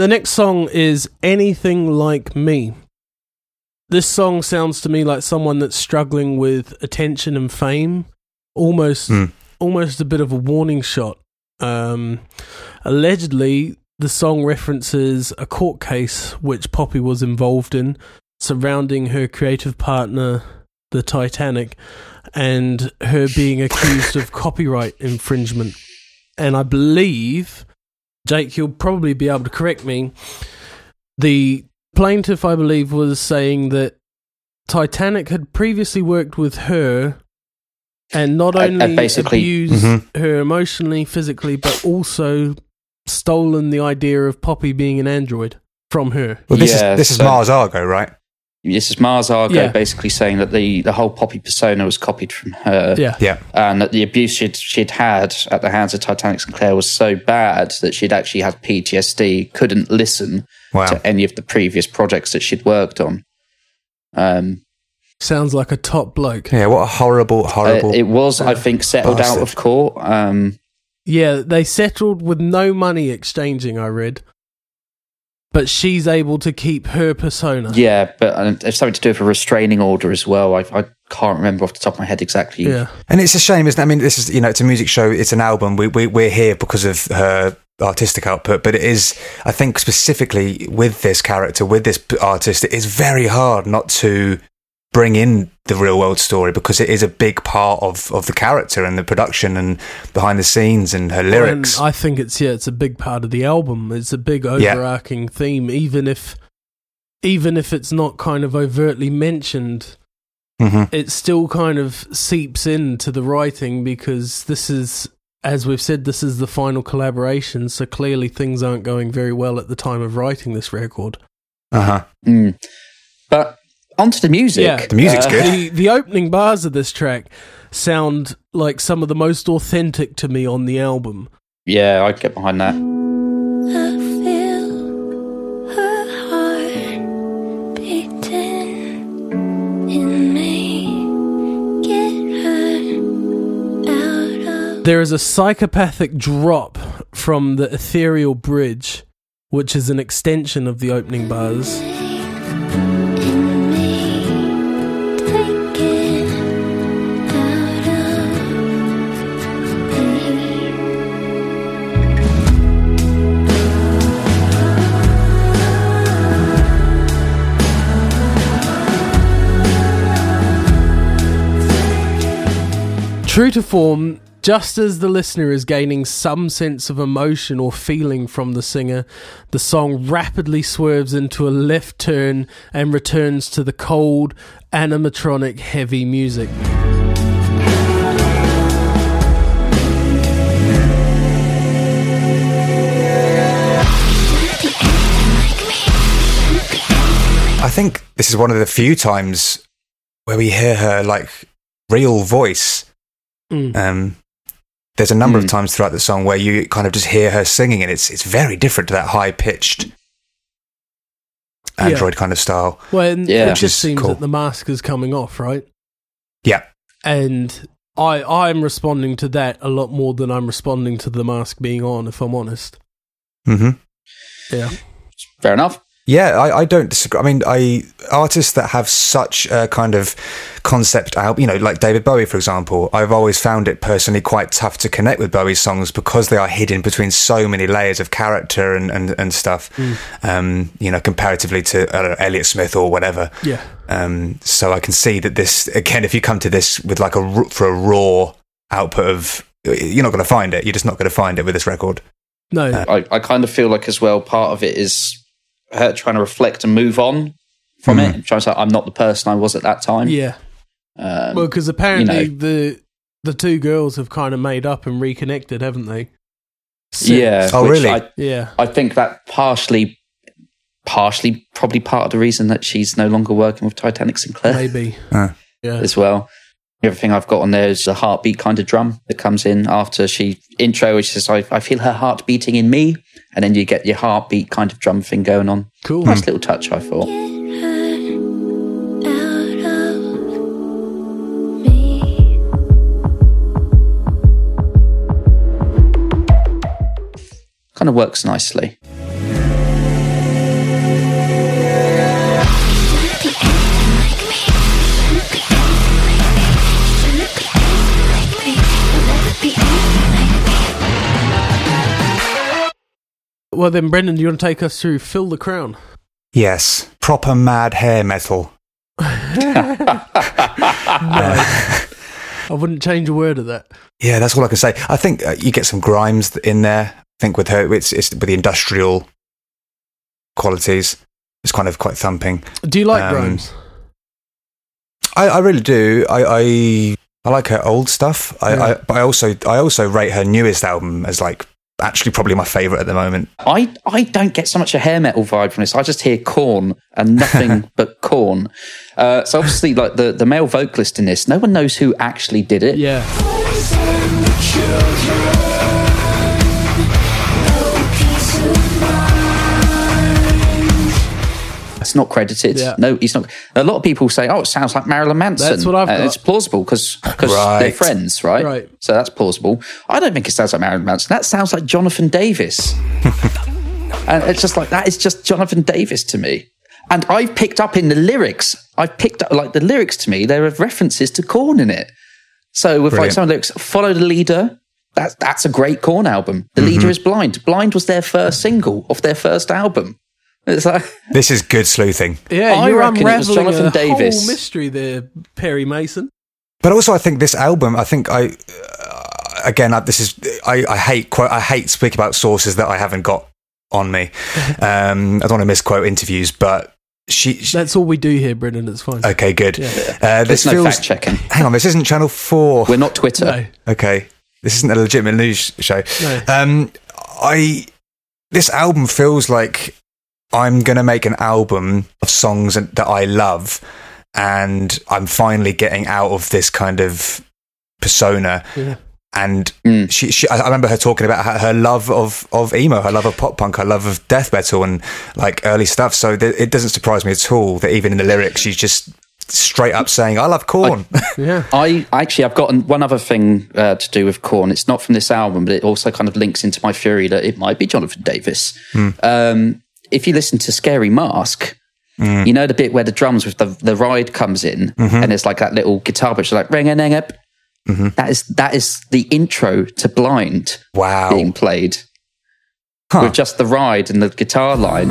The next song is Anything Like Me. This song sounds to me like someone that's struggling with attention and fame, almost Hmm. almost a bit of a warning shot. Um, allegedly, the song references a court case which Poppy was involved in surrounding her creative partner, the Titanic, and her being accused of copyright infringement. And I believe, Jake, you'll probably be able to correct me. The plaintiff, I believe, was saying that Titanic had previously worked with her and not only basically- abused Mhm. her emotionally, physically, but also stolen the idea of Poppy being an android from her. Well, this Yeah, is this is Mars Argo, right? This is Mars Argo Yeah. basically saying that the, the whole Poppy persona was copied from her. Yeah. Yeah. And that the abuse she'd, she'd had at the hands of Titanic Sinclair was so bad that she'd actually had PTSD, couldn't listen Wow. to any of the previous projects that she'd worked on. Um, Sounds like a top bloke. Yeah. What a horrible, horrible. uh, it was, I think, settled out of court. Um, Yeah, they settled with no money exchanging, I read. But she's able to keep her persona. yeah, but uh, it's something to do with a restraining order as well. I, I can't remember off the top of my head exactly. Yeah. And it's a shame, isn't it? I mean, this is you know, it's a music show, it's an album. We we we're here because of her artistic output, but it is, I think, specifically with this character, with this artist, it is very hard not to bring in the real world story because it is a big part of of the character and the production and behind the scenes and her lyrics. And I think it's yeah, it's a big part of the album. It's a big Yeah. overarching theme, even if even if it's not kind of overtly mentioned, hmm it still kind of seeps into the writing because this is as we've said, this is the final collaboration, so clearly things aren't going very well at the time of writing this record. Uh huh. Mm. But onto the music. Yeah. The music's Uh, good. The the opening bars of this track, sound like some of the most authentic to me on the album. Yeah, I get behind that. I feel her heart beating in me. Get her out of There is a psychopathic drop from the ethereal bridge, which is an extension of the opening bars. True to form, just as the listener is gaining some sense of emotion or feeling from the singer, the song rapidly swerves into a left turn and returns to the cold, animatronic heavy music. I think this is one of the few times where we hear her like real voice. Mm. Um, there's a number Mm. of times throughout the song where you kind of just hear her singing, and it's it's very different to that high pitched Android kind of style. Well, and Yeah. it just seems cool. that the mask is coming off, right? Yeah, And I I'm responding to that a lot more than I'm responding to the mask being on, if I'm honest. hmm Yeah. Fair enough. Yeah. I, I don't disagree. I mean, I artists that have such a kind of concept album, you know, like David Bowie, for example. I've always found it personally quite tough to connect with Bowie's songs because they are hidden between so many layers of character and and, and stuff. Um, you know, comparatively to I don't know, Elliott Smith or whatever. Yeah. Um, so I can see that this again, if you come to this with like a for a raw output of, you're not going to find it. You're just not going to find it with this record. No. I, I kind of feel like as well part of it is her trying to reflect and move on from it. Trying to say I'm not the person I was at that time. yeah. Um, Well, because apparently know. the the two girls have kind of made up and reconnected, haven't they? Since- yeah. Oh, which really? I, Yeah. I think that partially, partially, probably part of the reason that she's no longer working with Titanic Sinclair Maybe. Uh. Yeah. as well. The other thing I've got on there is a heartbeat kind of drum that comes in after she intro, which says, I, I feel her heart beating in me. And then you get your heartbeat kind of drum thing going on. Cool. Nice little touch, I thought. Get her out of me. Kind of works nicely. Well, then, Brendan, do you want to take us through Fill the Crown? Yes, proper mad hair metal. I wouldn't change a word of that. Yeah, that's all I can say. I think uh, you get some Grimes in there. I think with her, it's, it's with the industrial qualities. It's kind of quite thumping. Do you like Um, Grimes? I, I really do. I, I I like her old stuff. I, Yeah. I but I also I also rate her newest album as like actually probably my favorite at the moment. I, I don't get so much a hair metal vibe from this. I just hear Korn and nothing but Korn. Uh, so obviously, like the, the male vocalist in this, no one knows who actually did it. Yeah. It's not credited. Yeah. No, he's not. A lot of people say, "Oh, it sounds like Marilyn Manson." That's what I've And got. It's plausible because because they're friends, right? Right. So that's plausible. I don't think it sounds like Marilyn Manson. That sounds like Jonathan Davis. and it's just like that is just Jonathan Davis to me. And I've picked up in the lyrics. I've picked up like the lyrics to me. There are references to Korn in it. So with like Brilliant. some of the lyrics, follow the leader. That's that's a great Korn album. The Mm-hmm. leader is blind. Blind was their first single off their first album. It's like This is good sleuthing. Yeah, I you're reckon it was unraveling Jonathan a Davis. whole mystery there, Perry Mason. But also, I think this album. I think I uh, again. I, this is I, I hate quote. I hate speaking about sources that I haven't got on me. Um, I don't want to misquote interviews, but she. she That's all we do here, Brendan. It's fine. okay, good. Uh, there's this no feels. fact checking. Hang on, this isn't Channel Four. We're not Twitter. No. Okay, this isn't a legitimate news show. No. Um, I this album feels like I'm gonna make an album of songs that I love, and I'm finally getting out of this kind of persona. Yeah. And she, she, I remember her talking about her, her love of, of emo, her love of pop punk, her love of death metal and like early stuff. So th- it doesn't surprise me at all that even in the lyrics, she's just straight up saying, I love Korn. Yeah. I actually I've got one other thing uh, to do with Korn. It's not from this album, but it also kind of links into my theory that it might be Jonathan Davis. Um, if you listen to Scary Mask, mm. you know the bit where the drums with the the ride comes in, mm-hmm. and there's like that little guitar bit, like ring a ning up. Mm-hmm. That is that is the intro to Blind wow. being played Huh. with just the ride and the guitar line.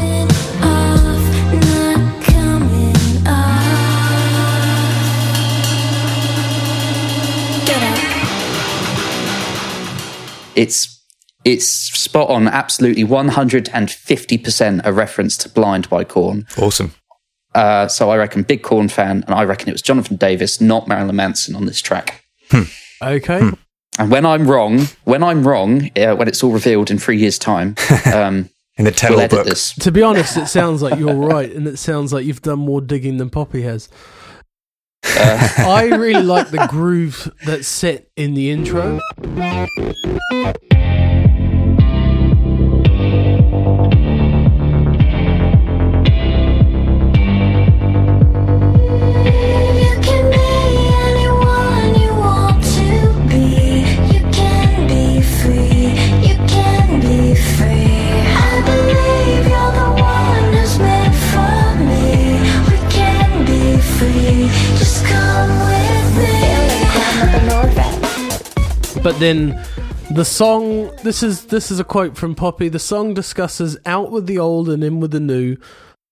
It's it's spot on, absolutely one hundred and fifty percent a reference to Blind by Korn. Awesome. Uh, so I reckon big Korn fan, and I reckon it was Jonathan Davis, not Marilyn Manson, on this track. Okay. And when I'm wrong, when I'm wrong, uh, when it's all revealed in three years' time, um, In the we'll tell-all edit book. this. To be honest, it sounds like you're right, and it sounds like you've done more digging than Poppy has. I really like the groove that's set in the intro. But then the song this is this is a quote from Poppy. The song discusses out with the old and in with the new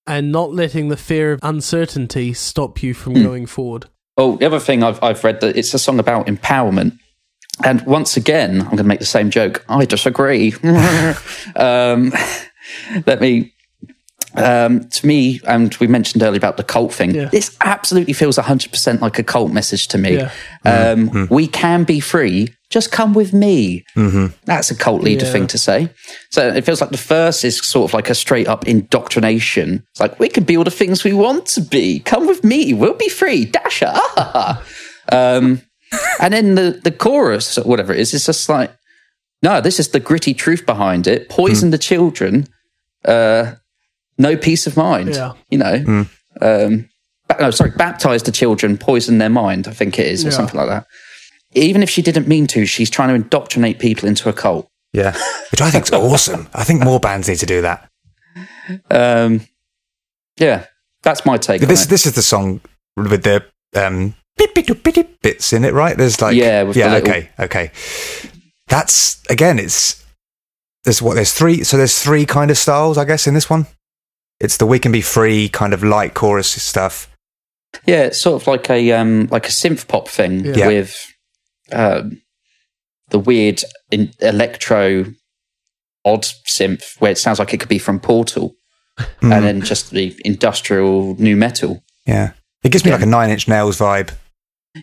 and not letting the fear of uncertainty stop you from going forward. Oh, the other thing I've, I've read that it's a song about empowerment. And once again, I'm going to make the same joke. I disagree. um, let me. Um, to me, and we mentioned earlier about the cult thing. Yeah. This absolutely feels 100% like a cult message to me. Yeah. Um, We can be free. Just come with me. That's a cult leader Yeah. thing to say. So it feels like the first is sort of like a straight up indoctrination. It's like, we can be all the things we want to be. Come with me. We'll be free. Dasher. Ah, ha, ha. um, and then the, the chorus, whatever it is, it's just like, no, this is the gritty truth behind it. Poison the children. Uh, no peace of mind. Yeah. You know, um, ba- no, sorry, baptize the children, poison their mind. I think it is, or Yeah. something like that. Even if she didn't mean to, she's trying to indoctrinate people into a cult. Yeah. Which I think is awesome. I think more bands need to do that. Um, yeah, that's my take. on This it. this is the song with the um bits in it, right? There's like Yeah, with the yeah, little- okay, okay. That's again, it's there's what there's three. So there's three kind of styles, I guess, in this one. It's the we can be free kind of light chorus stuff. Yeah, it's sort of like a um, like a synth pop thing Yeah. with um, the weird in- electro odd synth where it sounds like it could be from Portal, Hmm. and then just the industrial nu metal. Yeah, it gives me Yeah. like a Nine Inch Nails vibe.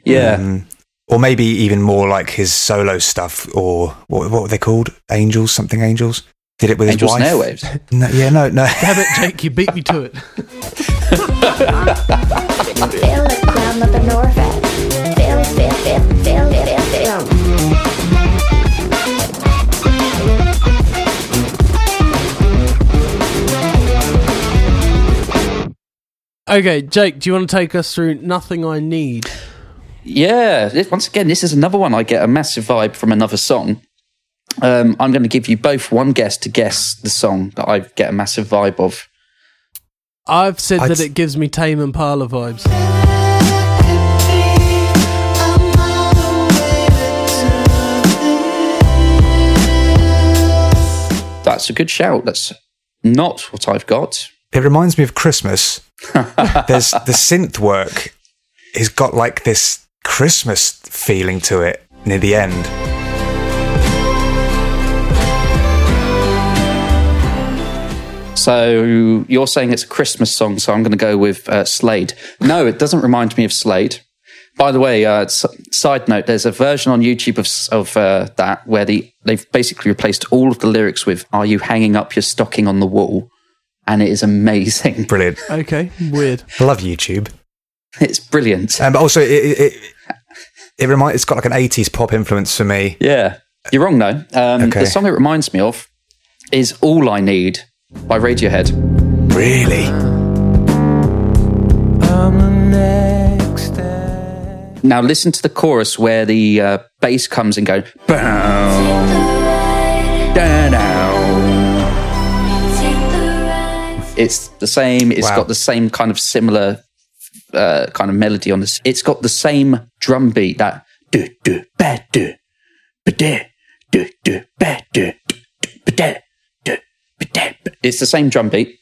Yeah, Um, or maybe even more like his solo stuff, or what, what were they called? Angels, something Angels. Did it with Angels his and wife. Airwaves. No, yeah, no, no. Damn it, Jake, you beat me to it. Okay, Jake, do you want to take us through Nothing I Need? Yeah, once again, this is another one I get a massive vibe from another song. Um, I'm going to give you both one guess to guess the song that I get a massive vibe of. I've said I'd that it gives me Tame and Impala vibes. That's a good shout. That's not what I've got. It reminds me of Christmas. There's the synth work It's got like this Christmas feeling to it near the end. So you're saying it's a Christmas song, so I'm going to go with uh, Slade. No, it doesn't remind me of Slade. By the way, uh, side note: there's a version on YouTube of of uh, that where the they've basically replaced all of the lyrics with "Are you hanging up your stocking on the wall?" and it is amazing. Brilliant. Okay, weird. I love YouTube. It's brilliant. Um, but also, it, it, it, it reminds. It's got like an '80s pop influence for me. Yeah, you're wrong though. Um, Okay. The song it reminds me of is "All I Need" by Radiohead. Really? Now listen to the chorus where the uh, bass comes and goes. Bow. It's the same. It's Wow. got the same kind of similar uh, kind of melody on this. It's got the same drum beat that do do ba do ba da do do ba do ba do ba da. It's the same drum beat,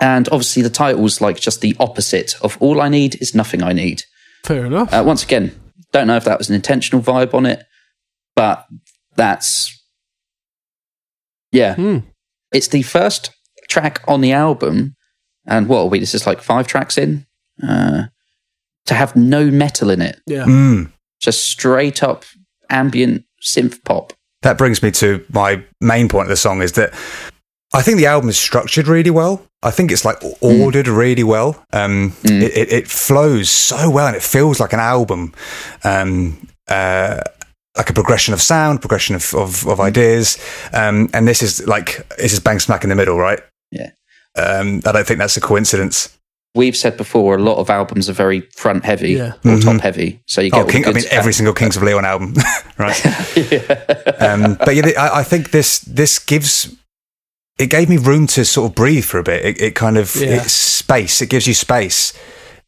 and obviously the title's like just the opposite of "All I Need Is Nothing I Need." Fair enough. Uh, once again, don't know if that was an intentional vibe on it, but that's yeah. Hmm. It's the first track on the album, and what are we? This is like five tracks in uh, to have no metal in it, yeah. Mm. just straight up ambient synth pop. That brings me to my main point of the song is that I think the album is structured really well. I think it's like ordered really well. Um, it, it, it flows so well and it feels like an album. Um, uh, like a progression of sound, progression of, of, of ideas. Um, and this is like, this is bang smack in the middle, right? Yeah. Um, I don't think that's a coincidence. We've said before, a lot of albums are very front heavy Yeah. or top heavy, so you get Oh, King, I mean, stuff. every single Kings of Leon album, right? um, but yeah, I, I think this this gives it gave me room to sort of breathe for a bit. It, it kind of Yeah. it's space. It gives you space.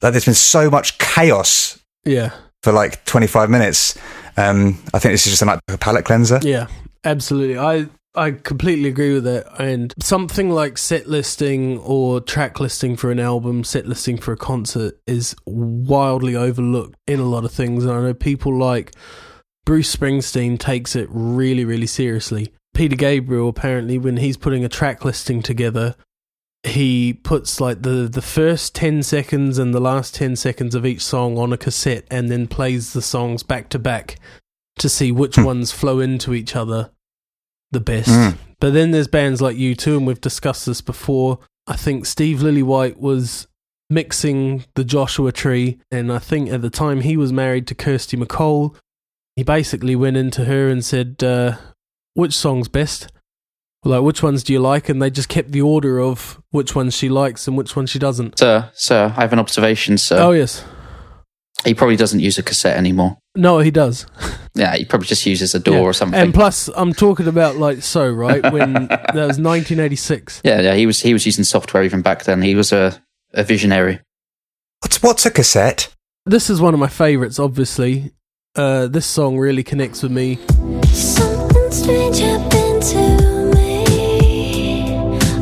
Like there's been so much chaos Yeah. for like 25 minutes. Um, I think this is just a, like a palate cleanser. Yeah, absolutely. I I completely agree with that. And something like set listing or track listing for an album, set listing for a concert is wildly overlooked in a lot of things. And I know people like Bruce Springsteen takes it really, really seriously. Peter Gabriel apparently, when he's putting a track listing together, he puts like the the first 10 seconds and the last 10 seconds of each song on a cassette and then plays the songs back to back to see which ones flow into each other the best. Mm. But then there's bands like U2 and we've discussed this before. I think Steve Lillywhite was mixing the Joshua Tree and I think at the time he was married to Kirsty MacColl. He basically went into her and said uh, which song's best? Like, which ones do you like? And they just kept the order of which ones she likes and which ones she doesn't. Sir, sir, I have an observation, sir. oh, yes. He probably doesn't use a cassette anymore. No, he does. Yeah, he probably just uses a DAW Yeah. or something. And plus, I'm talking about like so, right? When that was 1986. yeah, yeah, he was he was using software even back then. He was a, a visionary. What's what's a cassette? This is one of my favorites, obviously. Uh, this song really connects with me. Something strange happened to me.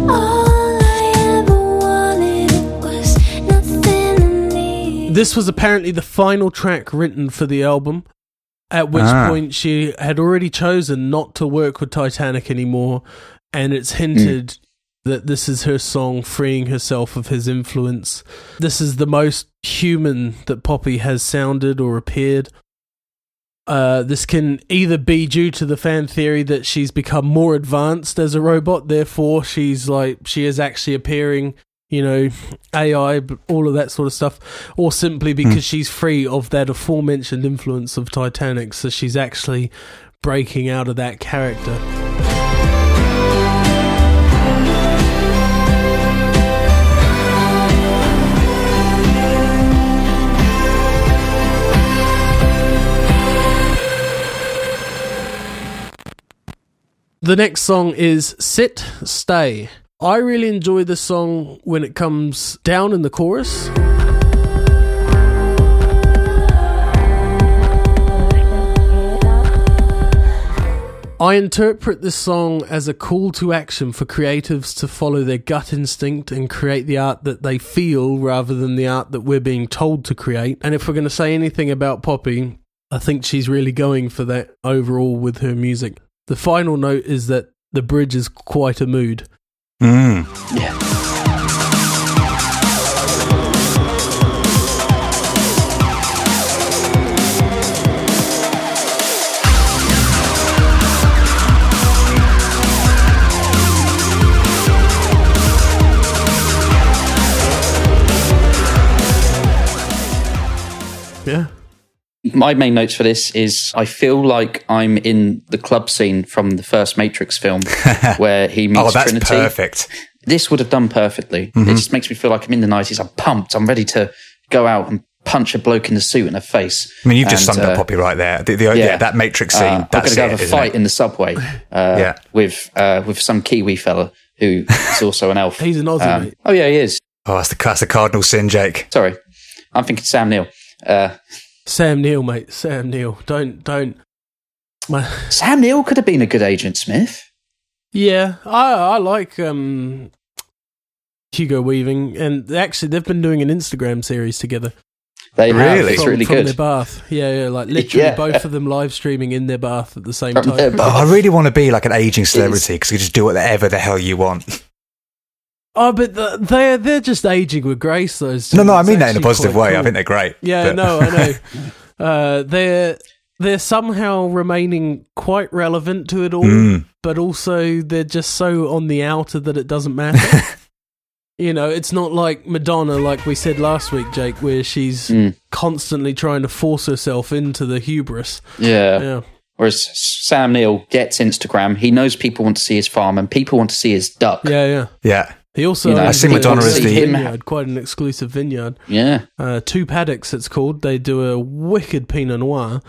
All I ever wanted was nothing I need. This was apparently the final track written for the album, at which Ah. point she had already chosen not to work with Titanic anymore, and it's hinted that this is her song freeing herself of his influence. This is the most human that Poppy has sounded or appeared. Uh, this can either be due to the fan theory that she's become more advanced as a robot, therefore she's like she is actually appearing, you know, AI, all of that sort of stuff, or simply because she's free of that aforementioned influence of Titanic, so she's actually breaking out of that character. The next song is Sit, Stay. I really enjoy this song when it comes down in the chorus. I interpret this song as a call to action for creatives to follow their gut instinct and create the art that they feel rather than the art that we're being told to create. And if we're going to say anything about Poppy, I think she's really going for that overall with her music. The final note is that the bridge is quite a mood. Mm. Yeah. My main notes for this is I feel like I'm in the club scene from the first Matrix film where he meets Oh, that's Trinity. perfect. This would have done perfectly. It just makes me feel like I'm in the 90s. I'm pumped. I'm ready to go out and punch a bloke in the suit in the face. I mean, you've just And, summed uh, up Poppy right there. The, the, yeah. yeah. that Matrix uh, scene. I'm that's going to go it, have a fight it? in the subway uh, Yeah. with uh, with some Kiwi fella who is also an elf. He's an Aussie, Um, mate. oh yeah, he is. Oh, that's the, that's the cardinal sin, Jake. Sorry, I'm thinking Sam Neill. Sam Neill, mate. Sam Neill. Don't, don't. My, Sam Neill could have been a good Agent Smith. yeah, I, I like um, Hugo Weaving, and actually, they've been doing an Instagram series together. They have. Really? It's from, really from good. their bath. Yeah, yeah, like literally Yeah. both of them live streaming in their bath at the same From time. Oh, I really want to be like an aging celebrity because you just do whatever the hell you want. Oh, but the, they're they're just aging with grace. Those. No, two. no, I It's mean that in a positive quite way. I think they're great. Yeah, But- no, I know. Uh, they're they're somehow remaining quite relevant to it all, Mm. but also they're just so on the outer that it doesn't matter. you know, it's not like Madonna, like we said last week, Jake, where she's Mm. constantly trying to force herself into the hubris. Yeah. Yeah, Whereas Sam Neill gets Instagram. He knows people want to see his farm and people want to see his duck. yeah, yeah. Yeah. He also You know, owns I see a- Madonna a as the- vineyard, quite an exclusive vineyard. Yeah. uh, two paddocks it's called they do a wicked pinot noir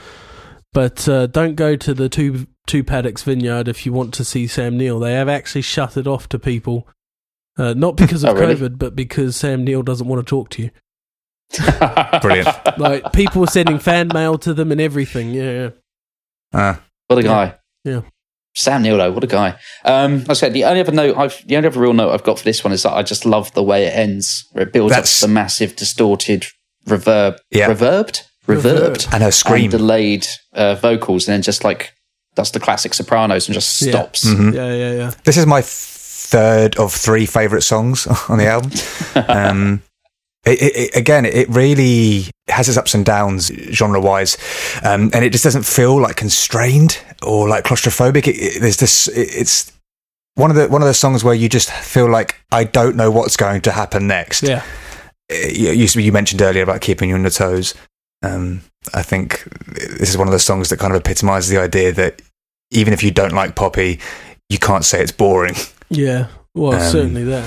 but uh, don't go to the two two paddocks vineyard if you want to see sam neill they have actually shut it off to people uh, not because of Oh, really? covid but because sam neill doesn't want to talk to you Brilliant. like people were sending fan mail to them and everything yeah, yeah. Uh, What a guy. Yeah. Sam Neill, though, what a guy. Um, like I said the only other note I've the only other real note I've got for this one is that I just love the way it ends, where it builds That's- up the massive distorted reverb, Yeah. reverbed, reverbed, and her scream. and delayed uh, vocals, and then just like does the classic Sopranos and just Yeah. stops. Mm-hmm. yeah yeah yeah This is my third of three favorite songs on the album. Um, it, it, it- again, it really has its ups and downs genre wise, um, and it just doesn't feel like constrained or like claustrophobic. There's this. It, it's one of the one of those songs where you just feel like I don't know what's going to happen next. yeah Uh, You, you, mentioned earlier about keeping you on your toes. Um, I think this is one of those songs that kind of epitomizes the idea that even if you don't like Poppy, you can't say it's boring. yeah well Um, certainly that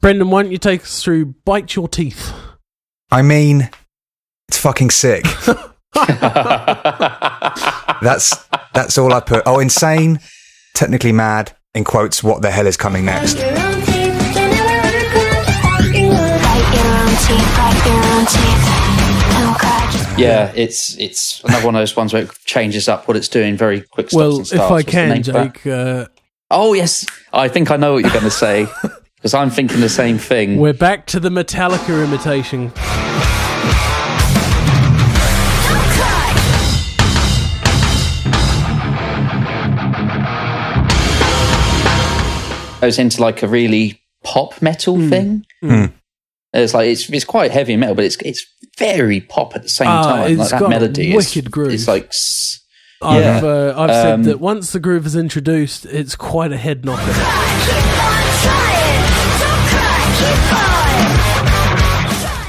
Brendan, why don't you take us through Bite Your Teeth? I mean, it's fucking sick. That's that's all I put. Oh, insane, technically mad. In quotes, what the hell is coming next? Bite your own teeth. Don't ever ever cry, just bite your own- Bite your own teeth, bite your own teeth. Don't cry, just Yeah, it's it's another one of those ones where it changes up what it's doing very quick stops Well, and if. I What's can, name for that? Jake, uh, Oh yes, I think I know what you're going to say because I'm thinking the same thing. we're back to the Metallica imitation. goes into like a really pop metal Hmm. thing. It's like it's it's quite heavy metal, but it's it's very pop at the same Ah, time. it's Like that got a melody is wicked groove. It's like s- I've, Yeah. uh, I've Um, said that once the groove is introduced, it's quite a head knocker.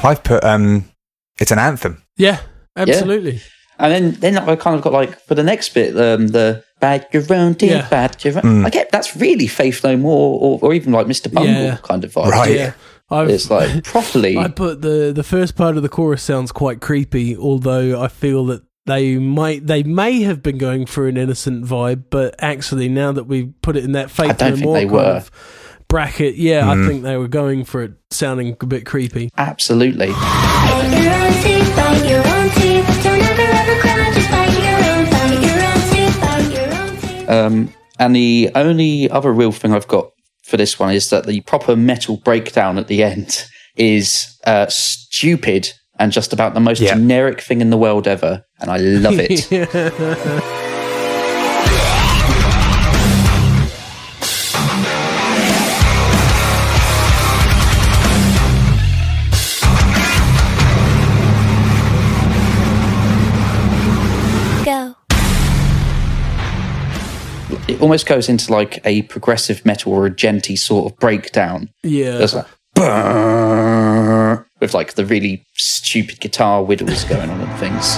I've put um, it's an anthem. Yeah, absolutely. and then then I kind of got like for the next bit um, the bad your own teeth, Yeah. bad your own. I get that's really Faith No More or, or even like Mr Bungle Yeah. kind of vibe. Right. Yeah, I've, It's like properly. I put the the first part of the chorus sounds quite creepy, although I feel that they might they may have been going for an innocent vibe, but actually now that we put it in that faith don't no think more they were. of bracket, yeah, I think they were going for it sounding a bit creepy. Absolutely. Bite your own teeth, bite your own teeth. Don't ever ever cry, just bite your own, bite your own teeth, bite your own teeth. Um, and the only other real thing I've got for this one is that the proper metal breakdown at the end is uh, stupid and just about the most Yeah. generic thing in the world ever. And I love it. it almost goes into like a progressive metal or a djenty sort of breakdown. Yeah. There's like with like the really stupid guitar whittles going on and things.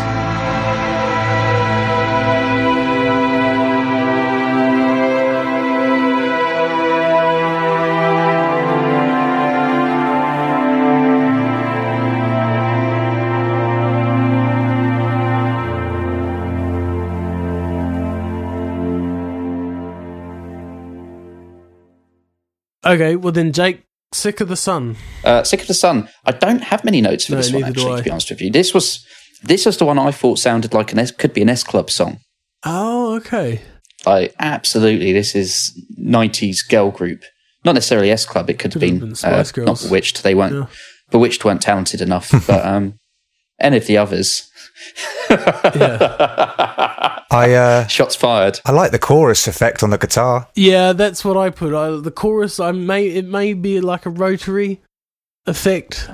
Okay, well then, Jake, sick of the sun. Uh, Sick of the Sun. I don't have many notes for No, this one actually. To be honest with you, this was this was the one I thought sounded like an S, could be an S Club song. Oh, okay. Like absolutely, this is '90s girl group. Not necessarily S Club. It could have been, been Spice uh, not B*Witched. They weren't Yeah. B*Witched weren't talented enough, but um, any of the others. Yeah. I uh, Shots fired. I like the chorus effect on the guitar. Yeah, that's what I put. I, the chorus, I may it may be like a rotary effect.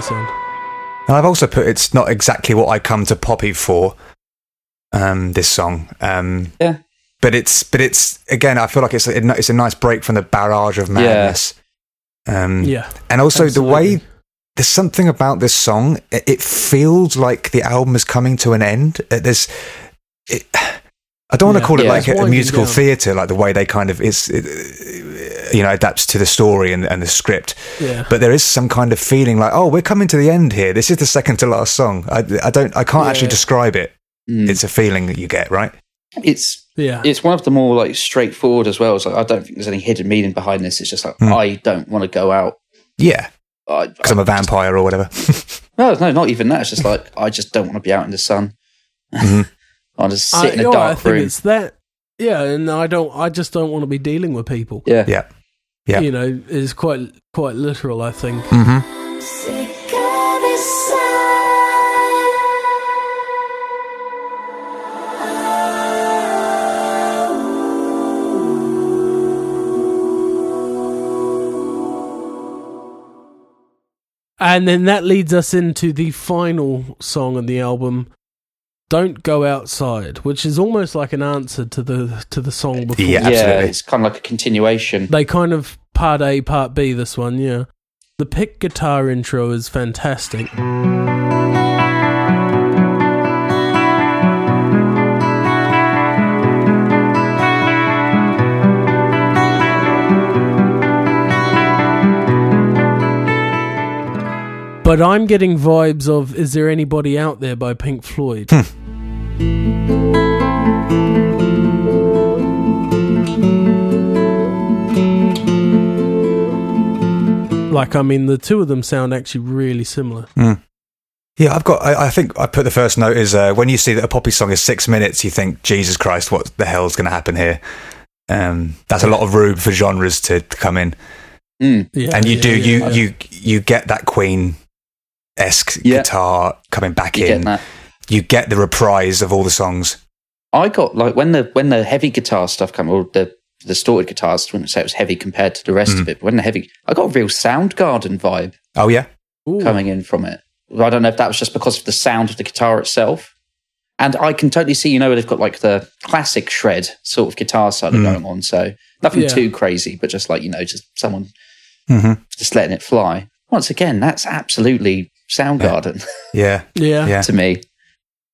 Sound. And I've also put it's not exactly what I come to Poppy for. Um, this song. Um, Yeah. but it's but it's again. I feel like it's a, it's a nice break from the barrage of madness. Um, Yeah, and also the way there's something about this song. It, it feels like the album is coming to an end. Uh, There's, it, I don't want to call it like a, a musical theatre, like the way they kind of is, it, you know, adapts to the story and, and the script. yeah. But there is some kind of feeling like, oh, we're coming to the end here. This is the second to last song. I, I don't, I can't Yeah. actually describe it. Mm. It's a feeling that you get, right? It's Yeah. it's one of the more like straightforward as well. It's like I don't think there's any hidden meaning behind this. It's just like Hmm. I don't want to go out. Yeah, because I'm a vampire or whatever. No, no, not even that. It's just like I just don't want to be out in the sun. Mhm. I'll just I, sit in a yeah, I dark think it's that. Yeah, and I don't. I just don't want to be dealing with people. Yeah. yeah. Yeah. You know, it's quite quite literal. I think. Mm-hmm. Sick of the sun. And then that leads us into the final song on the album, "Don't Go Outside," which is almost like an answer to the to the song before. Yeah. Yeah, Absolutely. it's kind of like a continuation. They kind of part A, part B. This one, yeah. The pick guitar intro is fantastic. But I'm getting vibes of Is There Anybody Out There by Pink Floyd. Hmm. Like, I mean, the two of them sound actually really similar. Yeah, I've got. I, I think I put the first note is uh, when you see that a poppy song is six minutes, you think, Jesus Christ, what the hell's going to happen here? Um, that's a lot of room for genres to, to come in, Mm. Yeah, and you yeah, do. yeah, you yeah. you you get that Queen esque Yeah. guitar coming back You in. Get that. You get the reprise of all the songs. I got like when the when the heavy guitar stuff came, or the the distorted guitars. I wouldn't say it was heavy compared to the rest Mm. of it. But when the heavy, I got a real Soundgarden vibe Oh yeah, Ooh. coming in from it. I don't know if that was just because of the sound of the guitar itself. And I can totally see, you know, they've got like the classic shred sort of guitar solo Mm. going on. So nothing Yeah. too crazy, but just like, you know, just someone hmm just letting it fly. Once again, that's absolutely Soundgarden yeah, Yeah. yeah. to me.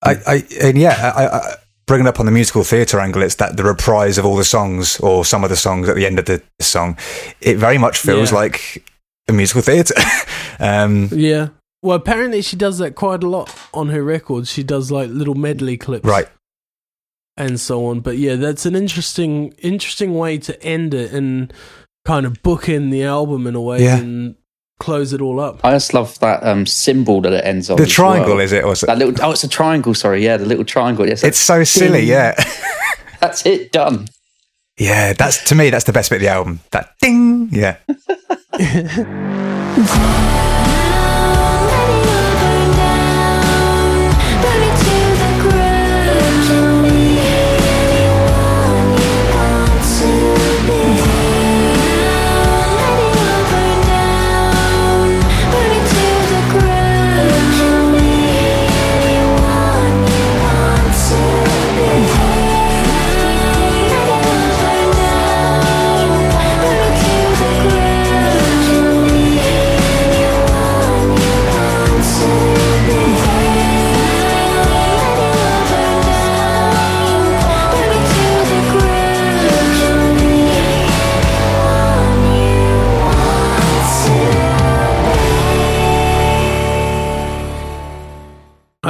I, I and yeah, I, I, bringing up on the musical theatre angle, it's that the reprise of all the songs or some of the songs at the end of the song. It very much feels Yeah. like a musical theatre. um, Yeah. Well, apparently she does that quite a lot on her records. She does like little medley clips, right. and so on. But yeah, that's an interesting, interesting way to end it and kind of book in the album in a way Yeah. and close it all up. I just love that um, cymbal that it ends on. The triangle well. is it? Or is it? That little, oh, it's a triangle. Sorry, yeah, the little triangle. Yes, It's so silly, yeah. that's it. Done. yeah, that's to me that's the best bit of the album. That ding, yeah.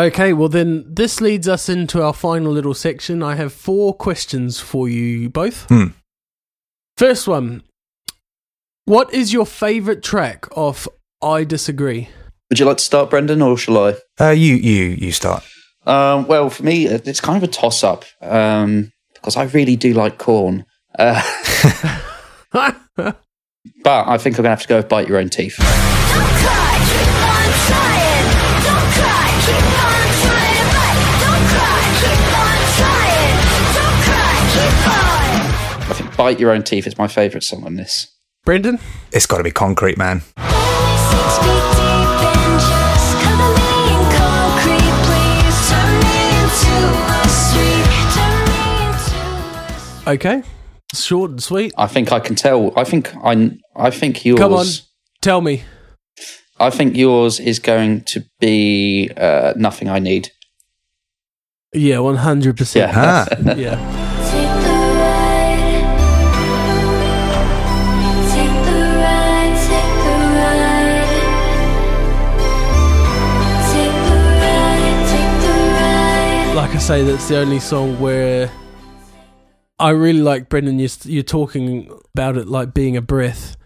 Okay, well then this leads us into our final little section. I have four questions for you both. Hmm. First one. What is your favorite track of I Disagree? Would you like to start, Brendan, or shall I? Uh, you you you start. Um, well, for me, it's kind of a toss up um, because I really do like Korn. Uh, but I think I'm going to have to go with Bite Your Own Teeth. Bite Your Own Teeth is my favourite song on this. Brendan? It's got to be concrete, man. Only six feet deep and just cover me in concrete. Please turn me into a street. Turn me into a Okay. Short and sweet. I think I can tell. I think I. I think yours. Come on. Tell me. I think yours is going to be uh, nothing I need. Yeah, 100%. Yeah. Ah, Yeah. Like I say, that's the only song where I really like Brendan. You're, you're talking about it like being a breath.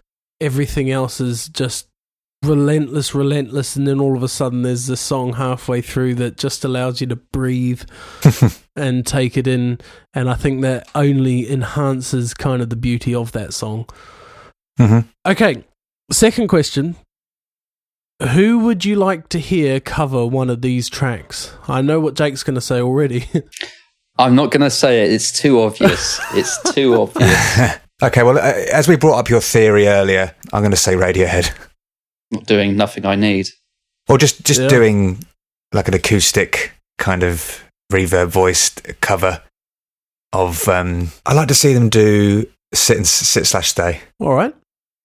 Everything else is just relentless, relentless, and then all of a sudden there's this song halfway through that just allows you to breathe and take it in. And I think that only enhances kind of the beauty of that song. hmm Okay, second question. Who would you like to hear cover one of these tracks? I know what Jake's going to say already. I'm not going to say it. It's too obvious. it's too obvious. Okay, well, uh, as we brought up your theory earlier, I'm going to say Radiohead, Not doing nothing I need. or just just Yeah. doing like an acoustic kind of reverb voiced cover of. Um, I like to see them do sit and sit slash stay. All right.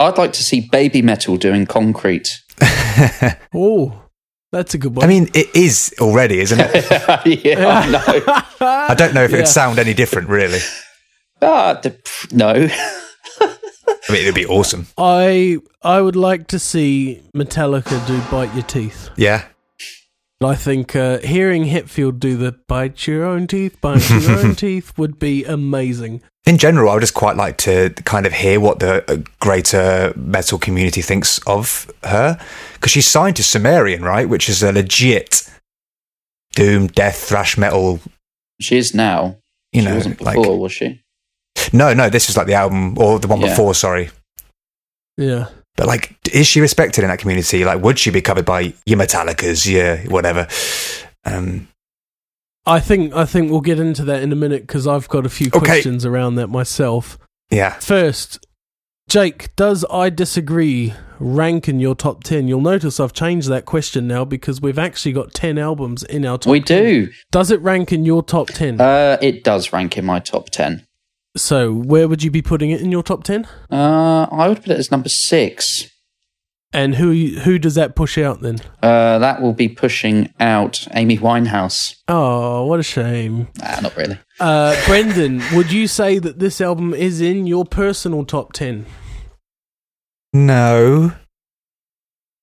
I'd like to see Babymetal doing concrete. Oh, that's a good one. I mean, it is already, isn't it? yeah, I know. I don't know if Yeah. it'd sound any different, really. Ah, the, no. I mean, it'd be awesome. I I would like to see Metallica do "Bite Your Teeth." Yeah. I think uh, hearing Hetfield do the "Bite Your Own Teeth, Bite Your Own Teeth" would be amazing. In general, I would just quite like to kind of hear what the uh, greater metal community thinks of her. Because she's signed to Sumerian, right? Which is a legit doom, death, thrash metal. She is now. You she know, wasn't like. before, was she? No, no, this is like the album, or the one Yeah. before, sorry. Yeah. But like, is she respected in that community? Like, would she be covered by your Metallicas, yeah, whatever? Um, I think I think we'll get into that in a minute because I've got a few Okay. questions around that myself. yeah. First, Jake, does I disagree rank in your top 10? You'll notice I've changed that question now because we've actually got 10 albums in our top We 10. do. Does it rank in your top 10? Uh, it does rank in my top 10. so, where would you be putting it in your top 10? Uh, I would put it as number six. And who who does that push out then? Uh, that will be pushing out Amy Winehouse. Oh, what a shame. Ah, not really. Uh, Brendan, would you say that this album is in your personal top 10? No.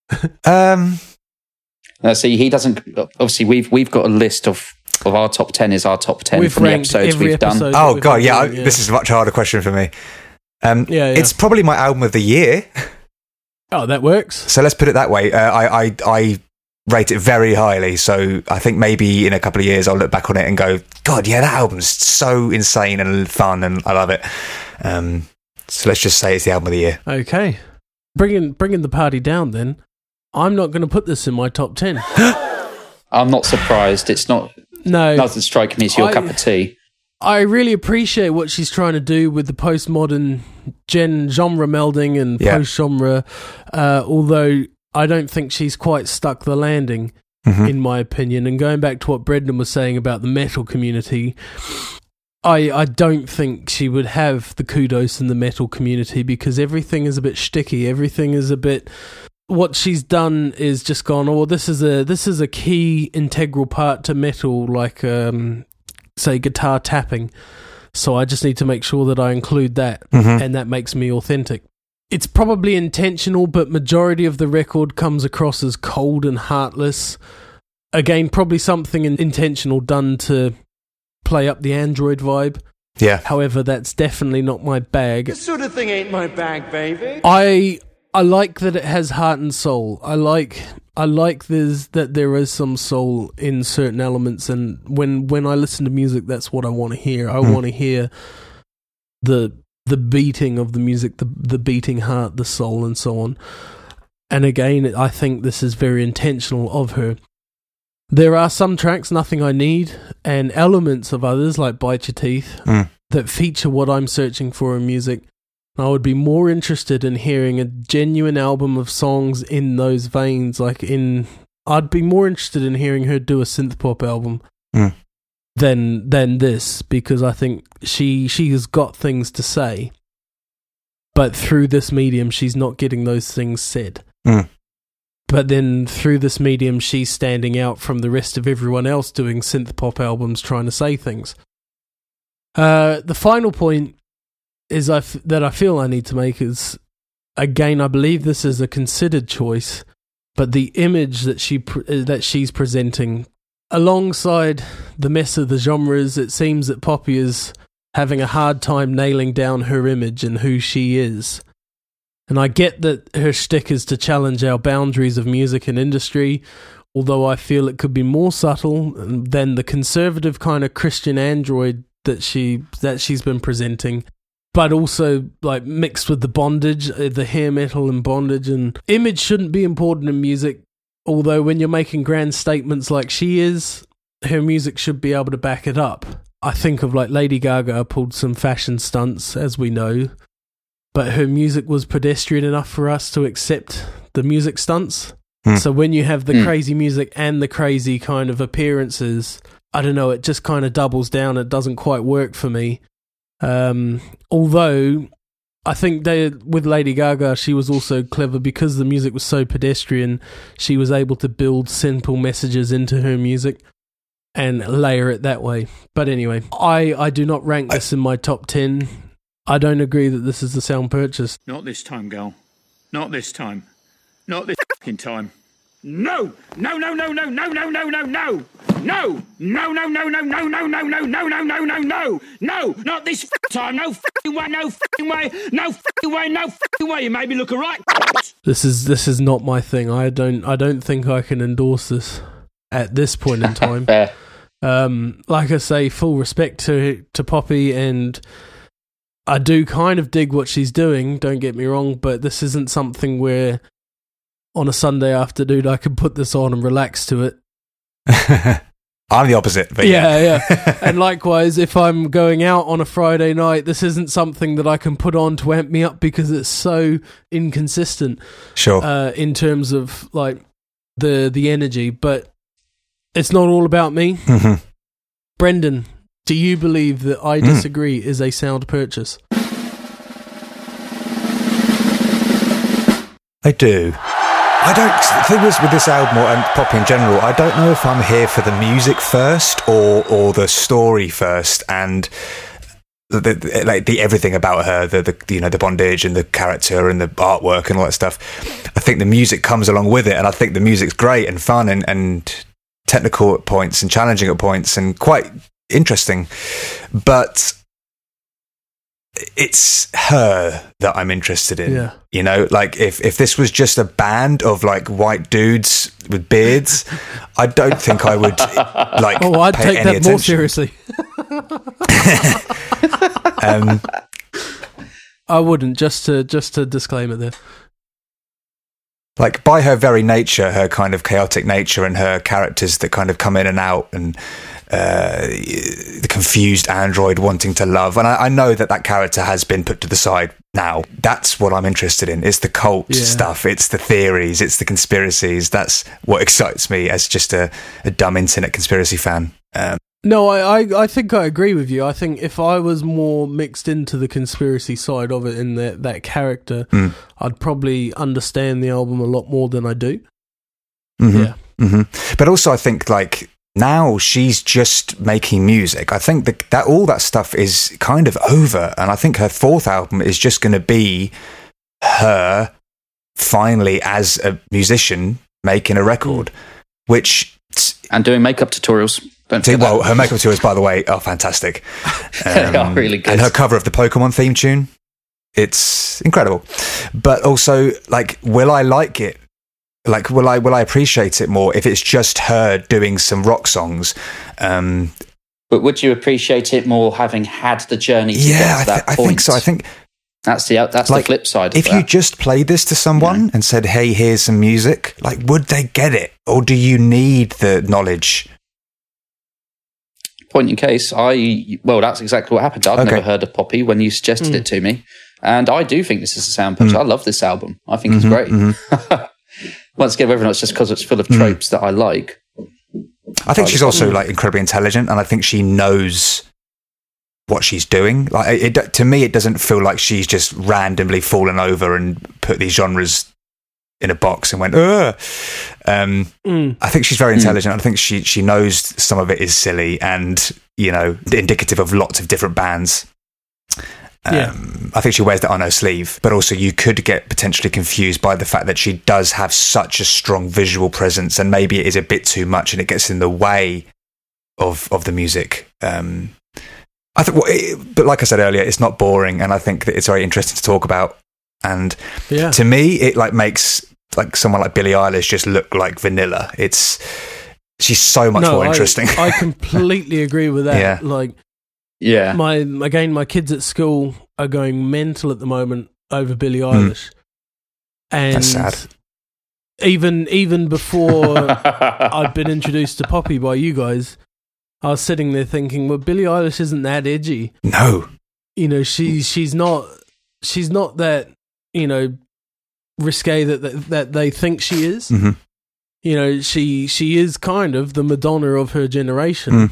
um, Uh, see, he doesn't. Obviously, we've we've got a list of of our top ten is our top 10 We've from the episodes we've done. episode. that oh, we've God, yeah, doing, I, this is a much harder question for me. Um, Yeah, yeah. It's probably my album of the year. Oh, that works. So let's put it that way. Uh, I, I, I rate it very highly. So I think maybe in a couple of years I'll look back on it and go, God, yeah, that album's so insane and fun, and I love it. Um, so let's just say it's the album of the year. Okay. Bringing bringing the party down then. I'm not going to put this in my top 10. I'm not surprised. It's not No. doesn't strike me as your I- cup of tea. I really appreciate what she's trying to do with the postmodern gen genre melding and Yeah. post genre, uh, although I don't think she's quite stuck the landing, Mhm. in my opinion. And going back to what Brendan was saying about the metal community, I, I don't think she would have the kudos in the metal community because everything is a bit sticky. Everything is a bit. What she's done is just gone. Oh, this is a this is a key integral part to metal, like um, say guitar tapping. So I just need to make sure that I include that, Mhm. and that makes me authentic. It's probably intentional, but majority of the record comes across as cold and heartless. again, probably something in- intentional done to play up the Android vibe. Yeah. However, that's definitely not my bag. This sort of thing ain't my bag, baby. I I like that it has heart and soul. I like I like there's that there is some soul in certain elements, and when when I listen to music, that's what I want to hear. I want to hear the the beating of the music, the the beating heart, the soul, and so on. And again, I think this is very intentional of her. There are some tracks, Nothing I Need, and elements of others like Bite Your Teeth Mm. that feature what I'm searching for in music. I would be more interested in hearing a genuine album of songs in those veins. Like in, I'd be more interested in hearing her do a synth pop album Mm. than than this because I think she she has got things to say, but through this medium, she's not getting those things said. Mm. But then through this medium, she's standing out from the rest of everyone else doing synth pop albums, trying to say things. Uh, the final point is I f- that I feel I need to make is again I believe this is a considered choice, but the image that she uh, that she's presenting alongside the mess of the genres, it seems that Poppy is having a hard time nailing down her image and who she is. And I get that her shtick is to challenge our boundaries of music and industry, although I feel it could be more subtle than the conservative kind of Christian android that she that she's been presenting but also like mixed with the bondage, uh, the hair metal and bondage and image shouldn't be important in music. Although when you're making grand statements like she is, her music should be able to back it up. I think of like Lady Gaga pulled some fashion stunts, as we know, but her music was pedestrian enough for us to accept the music stunts. Hmm. So when you have the Hmm. crazy music and the crazy kind of appearances, I don't know, it just kind of doubles down. It doesn't quite work for me. Um, although I think they with Lady Gaga, she was also clever because the music was so pedestrian. She was able to build simple messages into her music and layer it that way. But anyway, I I do not rank this in my top ten. I don't agree that this is the sound purchase. Not this time, girl. Not this time. Not this fucking time. No! No, no, no, no, no, no, no, no, no! No! No, no, no, no, no, no, no, no, no, no, no, no, no! No! Not this time! No fucking way! No fucking way! No fucking way! No fucking way! You made me look alright. This is this is not my thing. I don't I don't think I can endorse this at this point in time. Um, like I say, full respect to to Poppy, and I do kind of dig what she's doing. Don't get me wrong, but this isn't something where on a Sunday afternoon I can put this on and relax to it. I'm the opposite, but yeah. yeah, yeah. and likewise, if I'm going out on a Friday night, this isn't something that I can put on to amp me up because it's so inconsistent sure. uh, in terms of like the the energy. But it's not all about me. Mhm. Brendan, do you believe that I disagree is a sound purchase? I do. I don't. The thing is with this album or- and pop in general, I don't know if I'm here for the music first or or the story first, and the, the like the everything about her, the, the you know the bondage and the character and the artwork and all that stuff. I think the music comes along with it, and I think the music's great and fun and and technical at points and challenging at points and quite interesting, but. It's her that I'm interested in. Yeah. You know, like if, if this was just a band of like white dudes with beards, I don't think I would like. Oh, I'd take that more seriously. Um, I wouldn't. Just to just to disclaim it there. like by her very nature, her kind of chaotic nature and her characters that kind of come in and out and uh, the confused android wanting to love. And I, I know that that character has been put to the side now. That's what I'm interested in. It's the cult Yeah. stuff. It's the theories. It's the conspiracies. That's what excites me as just a, a dumb internet conspiracy fan. Um, No, I, I I think I agree with you. I think if I was more mixed into the conspiracy side of it in that that character, Mm. I'd probably understand the album a lot more than I do. mhm. Yeah. hmm But also, I think like now she's just making music. I think that that all that stuff is kind of over, and I think her fourth album is just going to be her finally as a musician making a record, which and doing makeup tutorials. Don't well, her makeup tutorials, by the way, are fantastic. Um, They are really good. And her cover of the Pokemon theme tune, it's incredible. But also, like, will I like it? Like, will I will I appreciate it more if it's just her doing some rock songs? Um, But would you appreciate it more having had the journey to yeah, get I, to that th- I point? think so. I think that's the that's like, the flip side. Of if you just played this to someone and said, "Hey, here's some music," like, would they get it, or do you need the knowledge? point in case, I well, that's exactly what happened. I'd Okay. never heard of Poppy when you suggested it hmm. to me, and I do think this is a sound patch. Hmm. I love this album. I think it's mm-hmm, great. Mm-hmm. Once again, whether or not it's just because it's full of tropes that I like. I think she's also like incredibly intelligent, and I think she knows what she's doing. Like it, it- to me, it doesn't feel like she's just randomly fallen over and put these genres in a box and went. Ugh. Um, Mm. I think she's very intelligent. I think she she knows some of it is silly and you know indicative of lots of different bands. Yeah. Um, I think she wears that on her sleeve, but also you could get potentially confused by the fact that she does have such a strong visual presence, and maybe it is a bit too much, and it gets in the way of of the music. Um, I think, well, it, but like I said earlier, it's not boring, and I think that it's very interesting to talk about. And Yeah. to me, it like makes like someone like Billie Eilish just look like vanilla. It's she's so much more I- interesting. I, completely agree with that. Yeah. Like Yeah, my again, my kids at school are going mental at the moment over Billie Hmm. Eilish, and That's sad. even even before I'd been introduced to Poppy by you guys, I was sitting there thinking, well, Billie Eilish isn't that edgy. no, You know, she's she's not she's not that you know risque that that, that they think she is. Mhm. You know, she she is kind of the Madonna of her generation, Mm.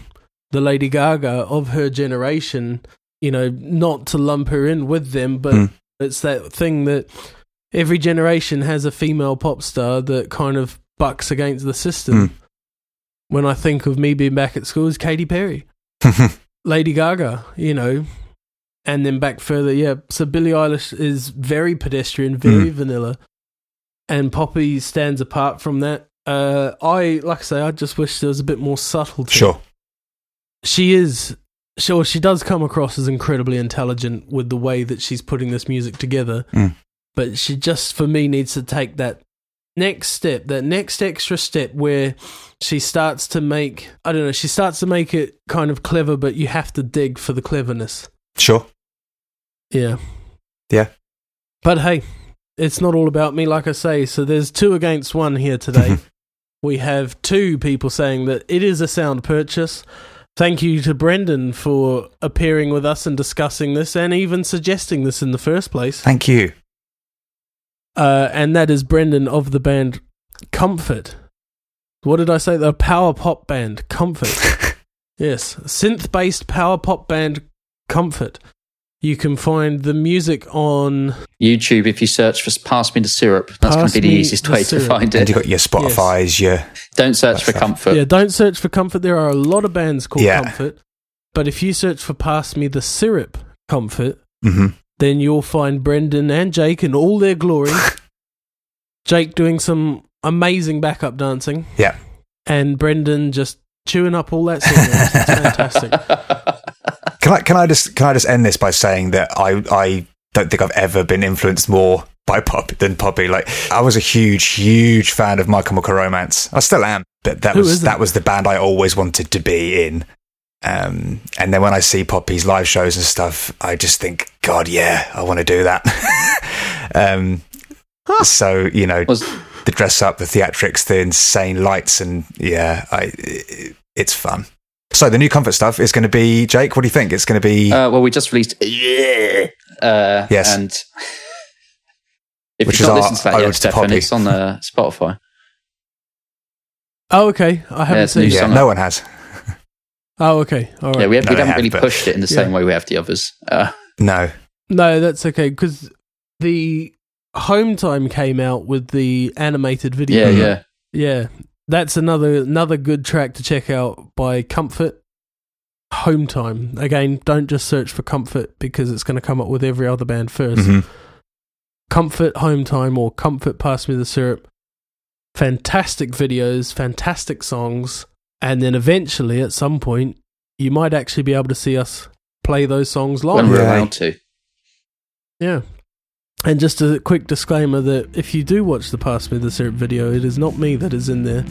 The Lady Gaga of her generation. You know, not to lump her in with them, but Mm. it's that thing that every generation has a female pop star that kind of bucks against the system. Mm. When I think of me being back at school, is Katy Perry, Lady Gaga, you know, and then back further, yeah. So Billie Eilish is very pedestrian, very Mm. vanilla, and Poppy stands apart from that. Uh, I like I say, I just wish there was a bit more subtlety. sure, she is. Sure, she does come across as incredibly intelligent with the way that she's putting this music together. Mm. But she just, for me, needs to take that next step, that next extra step where she starts to make, I don't know, she starts to make it kind of clever, but you have to dig for the cleverness. sure, Yeah. Yeah. But hey, it's not all about me, like I say. So there's two against one here today. we have two people saying that it is a sound purchase. Thank you to Brendan for appearing with us and discussing this and even suggesting this in the first place. thank you. Uh, and that is Brendan of the band Comfort. What did I say? The power pop band Comfort. yes, synth based power pop band Comfort. You can find the music on YouTube. If you search for "Pass Me the Syrup," that's going to be the easiest the way syrup. to find it. And it. you got your Spotify's, your Don't search for That's comfort. Yeah, don't search for comfort. There are a lot of bands called Yeah. Comfort. But if you search for Pass Me the Syrup Comfort, hmm then you'll find Brendan and Jake in all their glory. Jake doing some amazing backup dancing. Yeah. And Brendan just chewing up all that singing. It's fantastic. Can I can I just can I just end this by saying that I I don't think I've ever been influenced more by pop than Poppy. Like I was a huge huge fan of My Chemical Romance. I still am, but that Who was that was the band I always wanted to be in. Um, and then when I see Poppy's live shows and stuff, I just think, God, yeah, I want to do that. um, so you know, Was the dress up, the theatrics, the insane lights, and yeah, I, it's fun. So the new comfort stuff is going to be Jake. What do you think? It's going to be uh, well, we just released. Yeah. Uh, Yes. And if Which you've not listened to that yet, to Stefan, it's on uh, Spotify. Oh, okay. I haven't it's new seen it. yeah. No one has. Oh, okay. All right. Yeah, we, have, no, we haven't have, really but- pushed it in the Yeah. same way we have the others. Uh, No. No, that's okay because the Home Time came out with the animated video. yeah, yeah. Yeah, that's another another good track to check out by Comfort. Home Time. Again, don't just search for Comfort because it's going to come up with every other band 1st Mhm. Comfort Home Time or Comfort Pass Me the Syrup. fantastic videos, fantastic songs, and then eventually at some point you might actually be able to see us play those songs live. when we're allowed to. Yeah. And just a quick disclaimer that if you do watch the Pass Me the Syrup video, it is not me that is in there.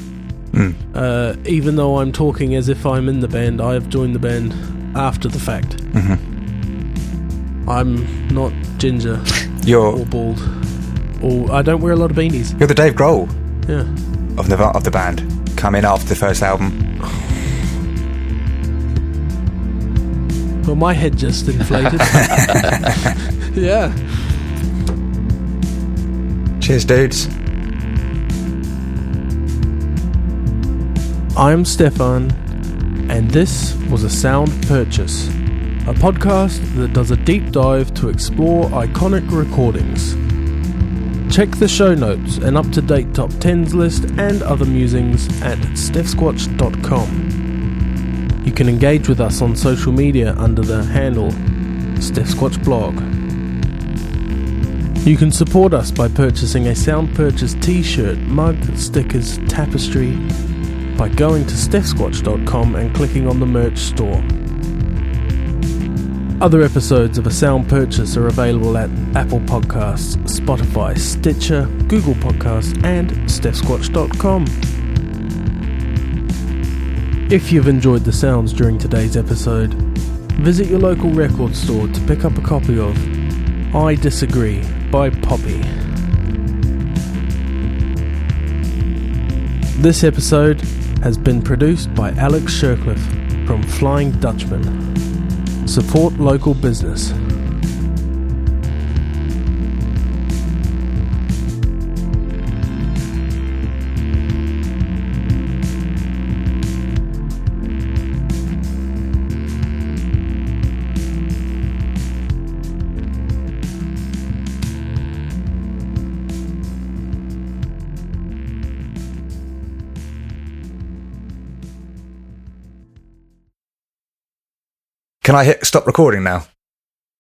Mm. Uh, even though I'm talking as if I'm in the band, I have joined the band after the fact. Mhm. I'm not ginger You're or bald. Or I don't wear a lot of beanies. you're the Dave Grohl Yeah. of the of the band. Come in after the first album. Well, my head just inflated. yeah. Cheers, dudes. I'm Stefan, and this was a sound purchase, a podcast that does a deep dive to explore iconic recordings. Check the show notes and up to date top 10s list and other musings at steffsquatch.com. You can engage with us on social media under the handle Steph Blog. You can support us by purchasing a Sound Purchase t shirt, mug, stickers, tapestry, by going to steffsquatch.com and clicking on the merch store. Other episodes of A Sound Purchase are available at Apple Podcasts, Spotify, Stitcher, Google Podcasts, and steffsquatch.com. If you've enjoyed the sounds during today's episode, visit your local record store to pick up a copy of I Disagree by Poppy. This episode has been produced by Alex Shercliffe from Flying Dutchman. Support local business. Can I hit stop recording now?